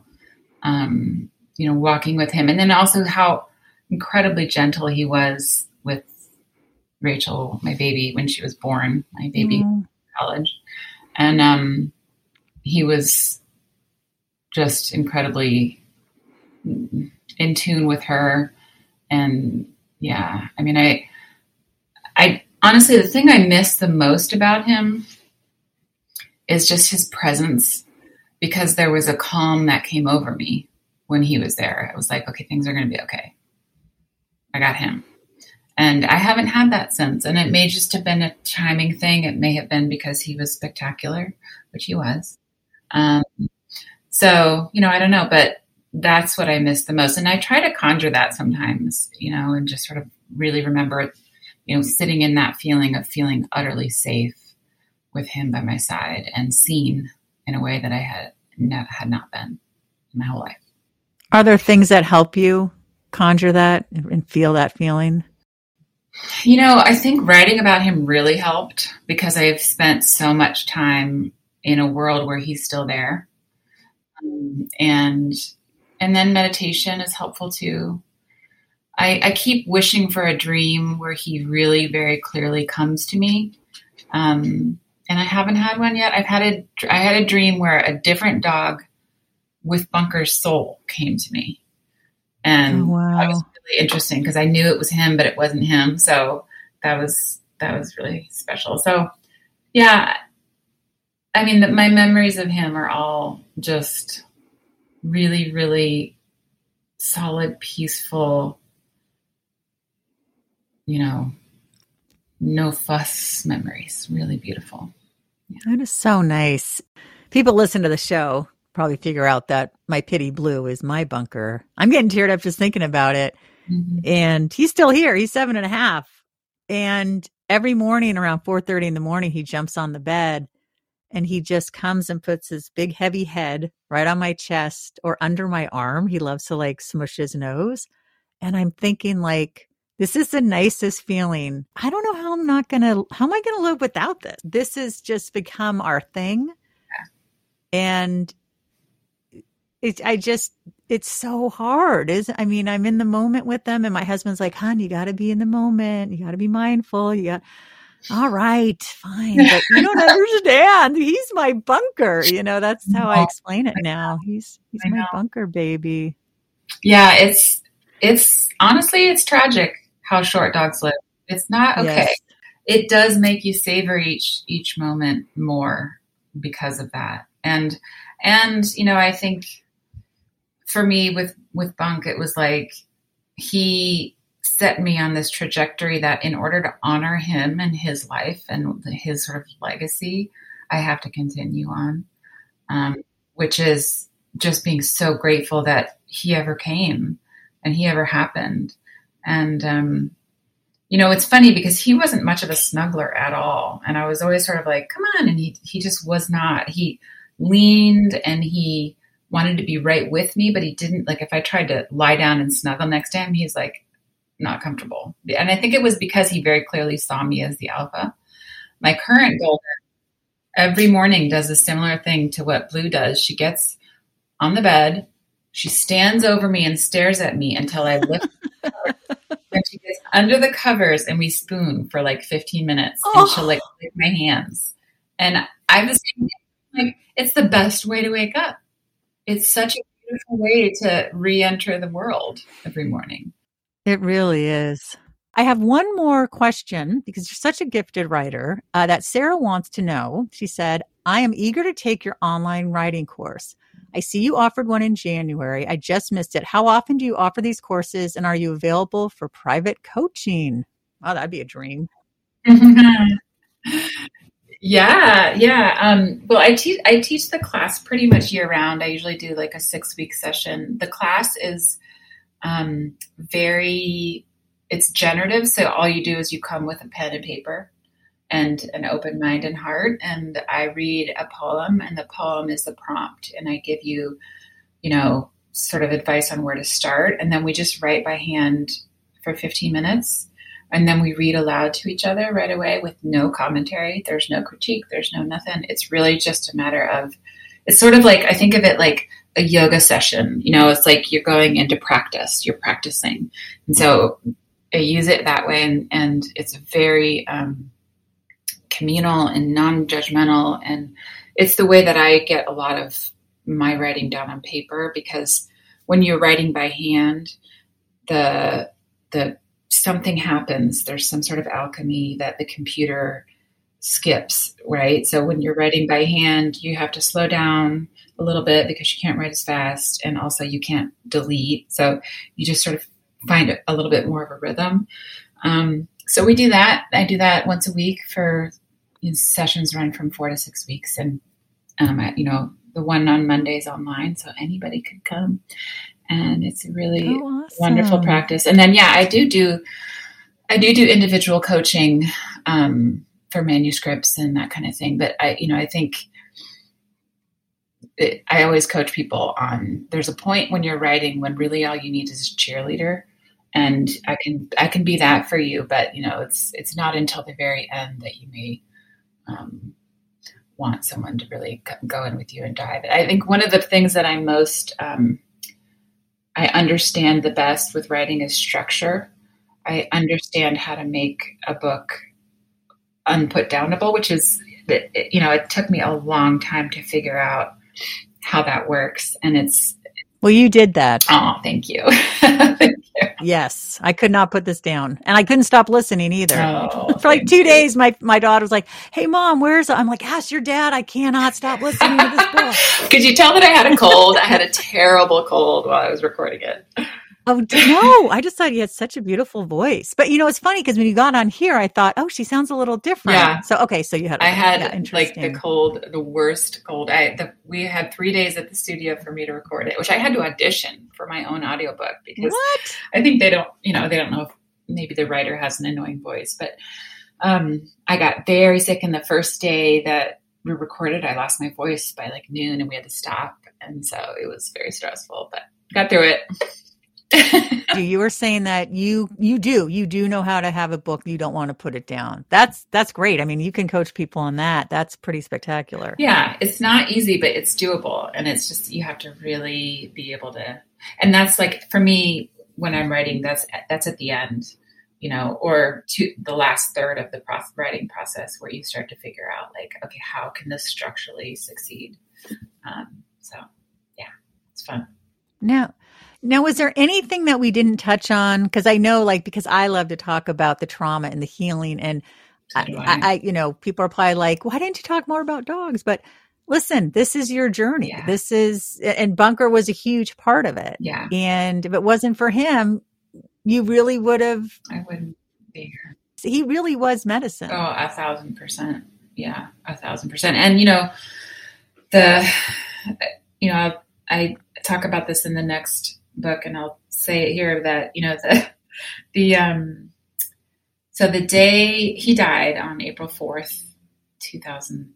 [SPEAKER 2] um, you know, walking with him. And then also how incredibly gentle he was with Rachel, my baby, when she was born, my baby mm. college. And um, he was just incredibly in tune with her. And yeah i mean i i honestly the thing i miss the most about him is just his presence because there was a calm that came over me when he was there. It was like okay things are going to be okay. I got him. And i haven't had that since. And it may just have been a timing thing. It may have been because he was spectacular which he was um, so, you know, I don't know, but that's what I miss the most. And I try to conjure that sometimes, you know, and just sort of really remember you know, sitting in that feeling of feeling utterly safe with him by my side and seen in a way that I had ne- had not been in my whole life.
[SPEAKER 1] Are there things that help you conjure that and feel that feeling?
[SPEAKER 2] You know, I think writing about him really helped because I've spent so much time in a world where he's still there. Um, and and then meditation is helpful too. I, I, keep wishing for a dream where he really very clearly comes to me. Um, and I haven't had one yet. I've had a I had a dream where a different dog with Bunker's soul came to me, and oh, wow. that was really interesting because I knew it was him, but it wasn't him. So that was that was really special. So yeah, I mean, the, my memories of him are all just really, really solid, peaceful. You know, no fuss memories. Really beautiful.
[SPEAKER 1] Yeah. That is so nice. People listen to the show probably figure out that my pity blue is my bunker. I'm getting teared up just thinking about it. Mm-hmm. And he's still here. He's seven and a half. And every morning around 4:30 in the morning, he jumps on the bed and he just comes and puts his big heavy head right on my chest or under my arm. He loves to like smush his nose. And I'm thinking like this is the nicest feeling. I don't know how I'm not going to, how am I going to live without this? This has just become our thing. And it, I just, it's so hard. Is I mean, I'm in the moment with them, and my husband's like, "Hon, you got to be in the moment. You got to be mindful. You got." All right, fine, but you don't understand. He's my bunker. You know, that's how I explain it now. He's he's my bunker baby.
[SPEAKER 2] Yeah, it's it's honestly it's tragic how short dogs live. It's not okay. Yes. It does make you savor each each moment more because of that. And and you know, I think for me with with Bunk, it was like he set me on this trajectory that in order to honor him and his life and his sort of legacy, I have to continue on, um, which is just being so grateful that he ever came and he ever happened. And, um, you know, it's funny because he wasn't much of a snuggler at all. And I was always sort of like, come on. And he, he just was not. He leaned and he wanted to be right with me, but he didn't like if I tried to lie down and snuggle next to him, he's like not comfortable. And I think it was because he very clearly saw me as the alpha. My current golden every morning does a similar thing to what Blue does. She gets on the bed, she stands over me and stares at me until I lift. and she gets under the covers and we spoon for like 15 minutes oh. and she'll like lick my hands. And I was like, it's the best way to wake up. It's such a beautiful way to re-enter the world every morning.
[SPEAKER 1] It really is. I have one more question because you're such a gifted writer uh, that Sarah wants to know. She said, I am eager to take your online writing course. I see you offered one in January. I just missed it. How often do you offer these courses and are you available for private coaching? Oh, that'd be a dream.
[SPEAKER 2] yeah, yeah. Um, well, I teach I teach the class pretty much year round. I usually do like a six week session. The class is um, very it's generative, so all you do is you come with a pen and paper and an open mind and heart. And I read a poem, and the poem is the prompt, and I give you, you know, sort of advice on where to start. And then we just write by hand for 15 minutes. And then we read aloud to each other right away with no commentary. There's no critique, there's no nothing. It's really just a matter of, it's sort of like, I think of it like a yoga session. You know, it's like you're going into practice, you're practicing. And so I use it that way. And, and it's very, um, communal and non-judgmental and it's the way that i get a lot of my writing down on paper because when you're writing by hand the the something happens there's some sort of alchemy that the computer skips right so when you're writing by hand you have to slow down a little bit because you can't write as fast and also you can't delete so you just sort of find a little bit more of a rhythm um, so we do that i do that once a week for sessions run from four to six weeks, and um, you know the one on Mondays online, so anybody could come, and it's a really oh, awesome. wonderful practice. And then yeah, I do do I do do individual coaching um, for manuscripts and that kind of thing. But I, you know, I think it, I always coach people on. There's a point when you're writing when really all you need is a cheerleader, and I can I can be that for you. But you know, it's it's not until the very end that you may. Um, want someone to really go in with you and dive. I think one of the things that I'm most um, I understand the best with writing is structure. I understand how to make a book unputdownable, which is that you know it took me a long time to figure out how that works, and it's
[SPEAKER 1] well, you did that.
[SPEAKER 2] Oh, thank you. thank
[SPEAKER 1] you. Yes, I could not put this down, and I couldn't stop listening either.
[SPEAKER 2] Oh,
[SPEAKER 1] For like two you. days, my my daughter was like, "Hey, mom, where's?" I'm like, "Ask your dad. I cannot stop listening to this book."
[SPEAKER 2] Could you tell that I had a cold? I had a terrible cold while I was recording it.
[SPEAKER 1] Oh no! I just thought you had such a beautiful voice. But you know, it's funny because when you got on here, I thought, oh, she sounds a little different.
[SPEAKER 2] Yeah.
[SPEAKER 1] So okay, so you had.
[SPEAKER 2] I had yeah, like the cold, the worst cold. I the, we had three days at the studio for me to record it, which I had to audition for my own audiobook because
[SPEAKER 1] what?
[SPEAKER 2] I think they don't, you know, they don't know if maybe the writer has an annoying voice, but um, I got very sick. in the first day that we recorded, I lost my voice by like noon, and we had to stop, and so it was very stressful, but got through it
[SPEAKER 1] you were saying that you you do you do know how to have a book you don't want to put it down. That's that's great. I mean you can coach people on that. That's pretty spectacular.
[SPEAKER 2] Yeah it's not easy but it's doable and it's just you have to really be able to and that's like for me when i'm writing that's that's at the end you know or to the last third of the writing process where you start to figure out like okay how can this structurally succeed? Um, so yeah it's fun.
[SPEAKER 1] Now now, was there anything that we didn't touch on? Because I know, like, because I love to talk about the trauma and the healing, and I, I. I, you know, people are probably like, "Why didn't you talk more about dogs?" But listen, this is your journey. Yeah. This is, and Bunker was a huge part of it.
[SPEAKER 2] Yeah.
[SPEAKER 1] And if it wasn't for him, you really would have.
[SPEAKER 2] I wouldn't be here.
[SPEAKER 1] He really was medicine.
[SPEAKER 2] Oh, a thousand percent. Yeah, a thousand percent. And you know, the, you know, I, I talk about this in the next book, and I'll say it here that you know the the um so the day he died on April fourth, two thousand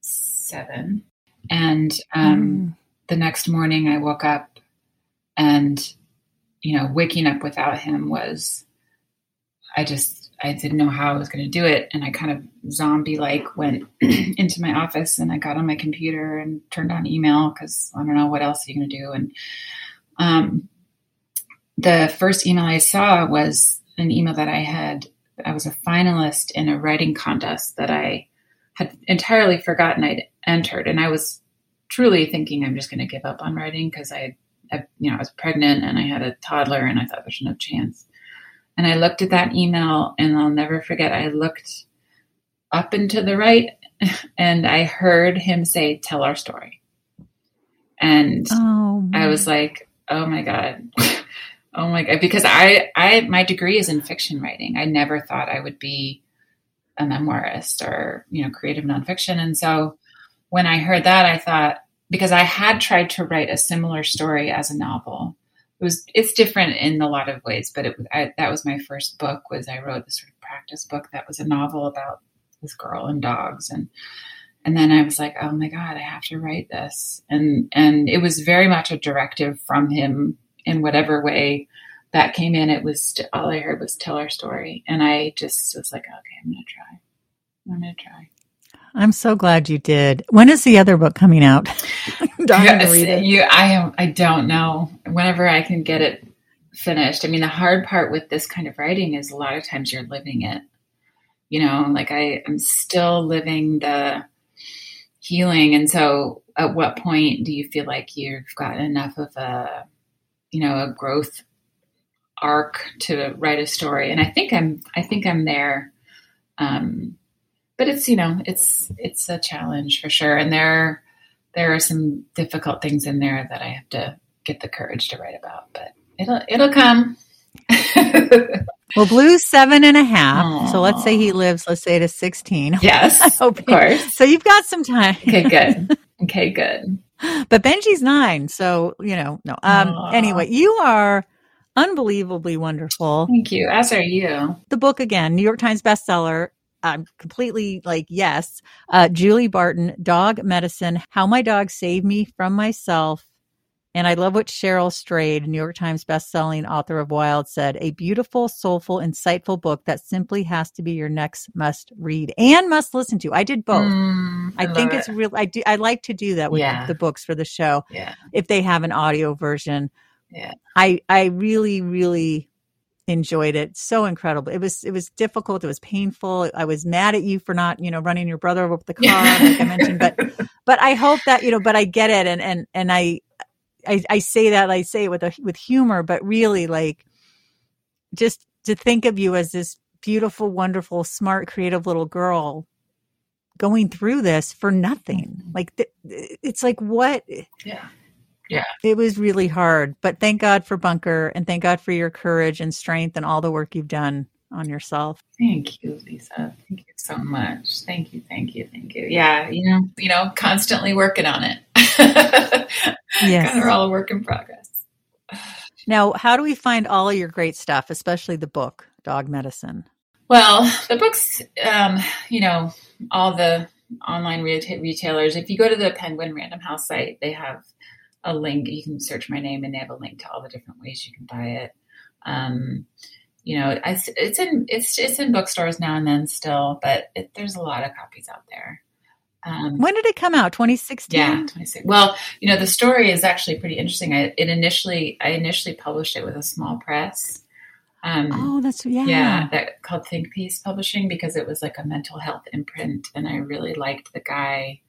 [SPEAKER 2] seven, and um, mm. the next morning I woke up, and you know, waking up without him was I just I didn't know how I was going to do it. And I kind of zombie like went into my office and I got on my computer and turned on email because I don't know what else are you going to do. And um, the first email I saw was an email that I had. I was a finalist in a writing contest that I had entirely forgotten I'd entered, and I was truly thinking I'm just going to give up on writing because I, I, you know, I was pregnant and I had a toddler, and I thought there's no chance. And I looked at that email, and I'll never forget. I looked up and to the right, and I heard him say, "Tell our story." And oh, I was like, oh my god. Oh my god. Because i i my degree is in fiction writing. I never thought i would be a memoirist or you know creative nonfiction. And so when i heard that i thought because i had tried to write a similar story as a novel. It was it's different in a lot of ways but it I, that was my first book was i wrote this sort of practice book that was a novel about this girl and dogs and and then I was like, oh my God, I have to write this. And and it was very much a directive from him in whatever way that came in. It was all I heard was tell our story. And I just was like, okay, I'm gonna try. I'm gonna try.
[SPEAKER 1] I'm so glad you did. When is the other book coming out?
[SPEAKER 2] yes, you, I am. I don't know. Whenever I can get it finished. I mean, the hard part with this kind of writing is a lot of times you're living it. You know, like I am still living the healing. And so, at what point do you feel like you've got enough of a, you know, a growth arc to write a story? And I think I'm, I think I'm there. Um, but it's, you know, it's, it's a challenge for sure. And there, there are some difficult things in there that I have to get the courage to write about, but it'll, it'll come.
[SPEAKER 1] Well, Blue's seven and a half. Aww. So let's say he lives, let's say to 16.
[SPEAKER 2] Yes. of course.
[SPEAKER 1] So you've got some time.
[SPEAKER 2] Okay, good. Okay, good.
[SPEAKER 1] But Benji's nine. So, you know, no. Um, anyway, you are unbelievably wonderful.
[SPEAKER 2] Thank you. As are you.
[SPEAKER 1] The book again, New York Times bestseller. I'm completely like, yes. Uh, Julie Barton, Dog Medicine How My Dog Saved Me from Myself. And I love what Cheryl Strayed, New York Times bestselling author of Wild, said a beautiful, soulful, insightful book that simply has to be your next must read and must listen to. I did both.
[SPEAKER 2] Mm,
[SPEAKER 1] I, think it's
[SPEAKER 2] it.
[SPEAKER 1] real. I do. I like to do that with
[SPEAKER 2] Yeah.
[SPEAKER 1] the books for the show
[SPEAKER 2] Yeah.
[SPEAKER 1] if they have an audio version.
[SPEAKER 2] Yeah.
[SPEAKER 1] I I really really enjoyed it. So incredible. It was it was difficult. It was painful. I was mad at you for not you know running your brother over with the car, like I mentioned. But but I hope that you know. But I get it, and and and I I, I say that I say it with a with humor, but really like just to think of you as this beautiful, wonderful, smart, creative little girl going through this for nothing.
[SPEAKER 2] Mhm.
[SPEAKER 1] Like th- it's like what
[SPEAKER 2] Yeah. yeah.
[SPEAKER 1] it was really hard, but thank God for Bunker and thank God for your courage and strength and all the work you've done on yourself.
[SPEAKER 2] Thank you, Lisa. Thank you so much. Thank you, thank you, thank you. Yeah, you know, you know, constantly working on it.
[SPEAKER 1] Yes.
[SPEAKER 2] Kind of all a work in progress.
[SPEAKER 1] Now, how do we find all of your great stuff, especially the book, Dog Medicine?
[SPEAKER 2] Well, the books, um, you know, all the online reta- retailers. If you go to the Penguin Random House site, they have a link. You can search my name, and they have a link to all the different ways you can buy it. Um, you know, I, it's in it's it's in bookstores now and then still, but it, there's a lot of copies out there. Um,
[SPEAKER 1] When did it come out? 2016?
[SPEAKER 2] yeah, 26. Well, you know, the story is actually pretty interesting. I it initially I initially published it with a small press. Um,
[SPEAKER 1] Oh, that's, yeah.
[SPEAKER 2] yeah, that called Think Piece Publishing because it was like a mental health imprint, and I really liked the guy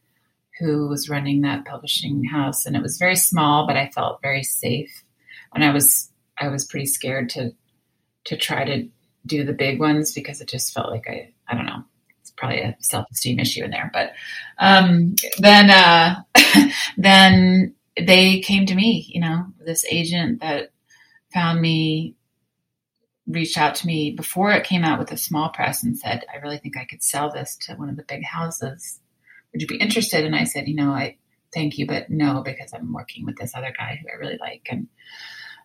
[SPEAKER 2] who was running that publishing house, and it was very small, but I felt very safe, and I was I was pretty scared to to try to do the big ones because it just felt like I I don't know probably a self esteem issue in there, but um, then uh, then they came to me, you know, this agent that found me reached out to me before it came out with a small press and said, I really think I could sell this to one of the big houses. Would you be interested? And I said, you know, I thank you, but no, because I'm working with this other guy who I really like. And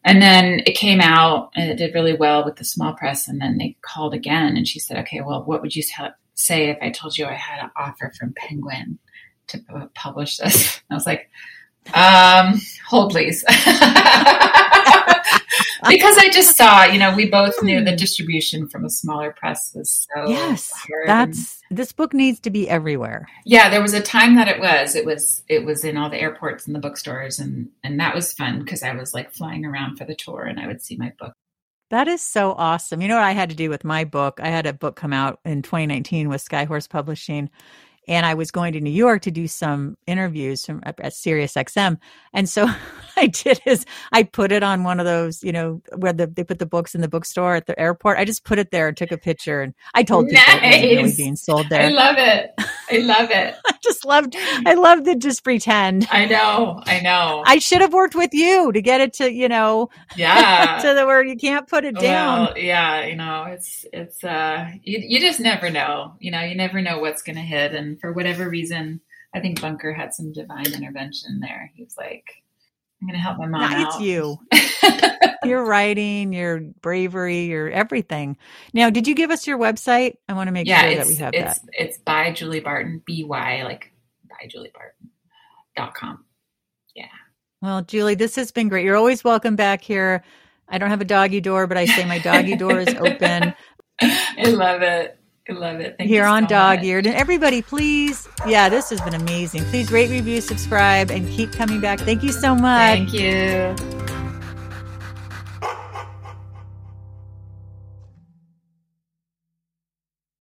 [SPEAKER 2] and then it came out and it did really well with the small press. And then they called again and she said, okay, well, what would you t- say if I told you I had an offer from Penguin to publish this? And I was like, um, hold please. because I just saw, you know, we both knew the distribution from a smaller press was so
[SPEAKER 1] Yes.
[SPEAKER 2] hard
[SPEAKER 1] That's, this book needs to be everywhere.
[SPEAKER 2] yeah, there was a time that it was. It was it was in all the airports and the bookstores and and that was fun because I was like flying around for the tour and I would see my book.
[SPEAKER 1] That is so awesome. You know what I had to do with my book? I had a book come out in 2019 with Skyhorse Publishing, and I was going to New York to do some interviews from at at Sirius XM. And so I did is I put it on one of those, you know, where the, they put the books in the bookstore at the airport. I just put it there and took a picture, and I told people it wasn't really being sold there.
[SPEAKER 2] I love it. I love it.
[SPEAKER 1] I just loved, I loved to just pretend.
[SPEAKER 2] I know. I know.
[SPEAKER 1] I should have worked with you to get it to, you know,
[SPEAKER 2] yeah.
[SPEAKER 1] to the where you can't put it down.
[SPEAKER 2] Well, yeah, you know, it's it's uh you you just never know. You know, you never know what's gonna hit and for whatever reason, I think Bunker had some divine intervention there. He was like, I'm gonna help my mom
[SPEAKER 1] No, it's you. your writing, your bravery, your everything. Now, did you give us your website? I want to make
[SPEAKER 2] yeah,
[SPEAKER 1] sure that we have
[SPEAKER 2] it's
[SPEAKER 1] that.
[SPEAKER 2] it's by Julie Barton, B Y like by Julie Barton dot com. Yeah.
[SPEAKER 1] Well, Julie, this has been great. You're always welcome back here. I don't have a doggy door, but I say my doggy door is open
[SPEAKER 2] I love it. I love it. Thank
[SPEAKER 1] here on
[SPEAKER 2] so
[SPEAKER 1] Dog. Eared. And everybody, please, yeah, this has been amazing. Please rate, review, subscribe, and keep coming back. Thank you so much.
[SPEAKER 2] Thank you.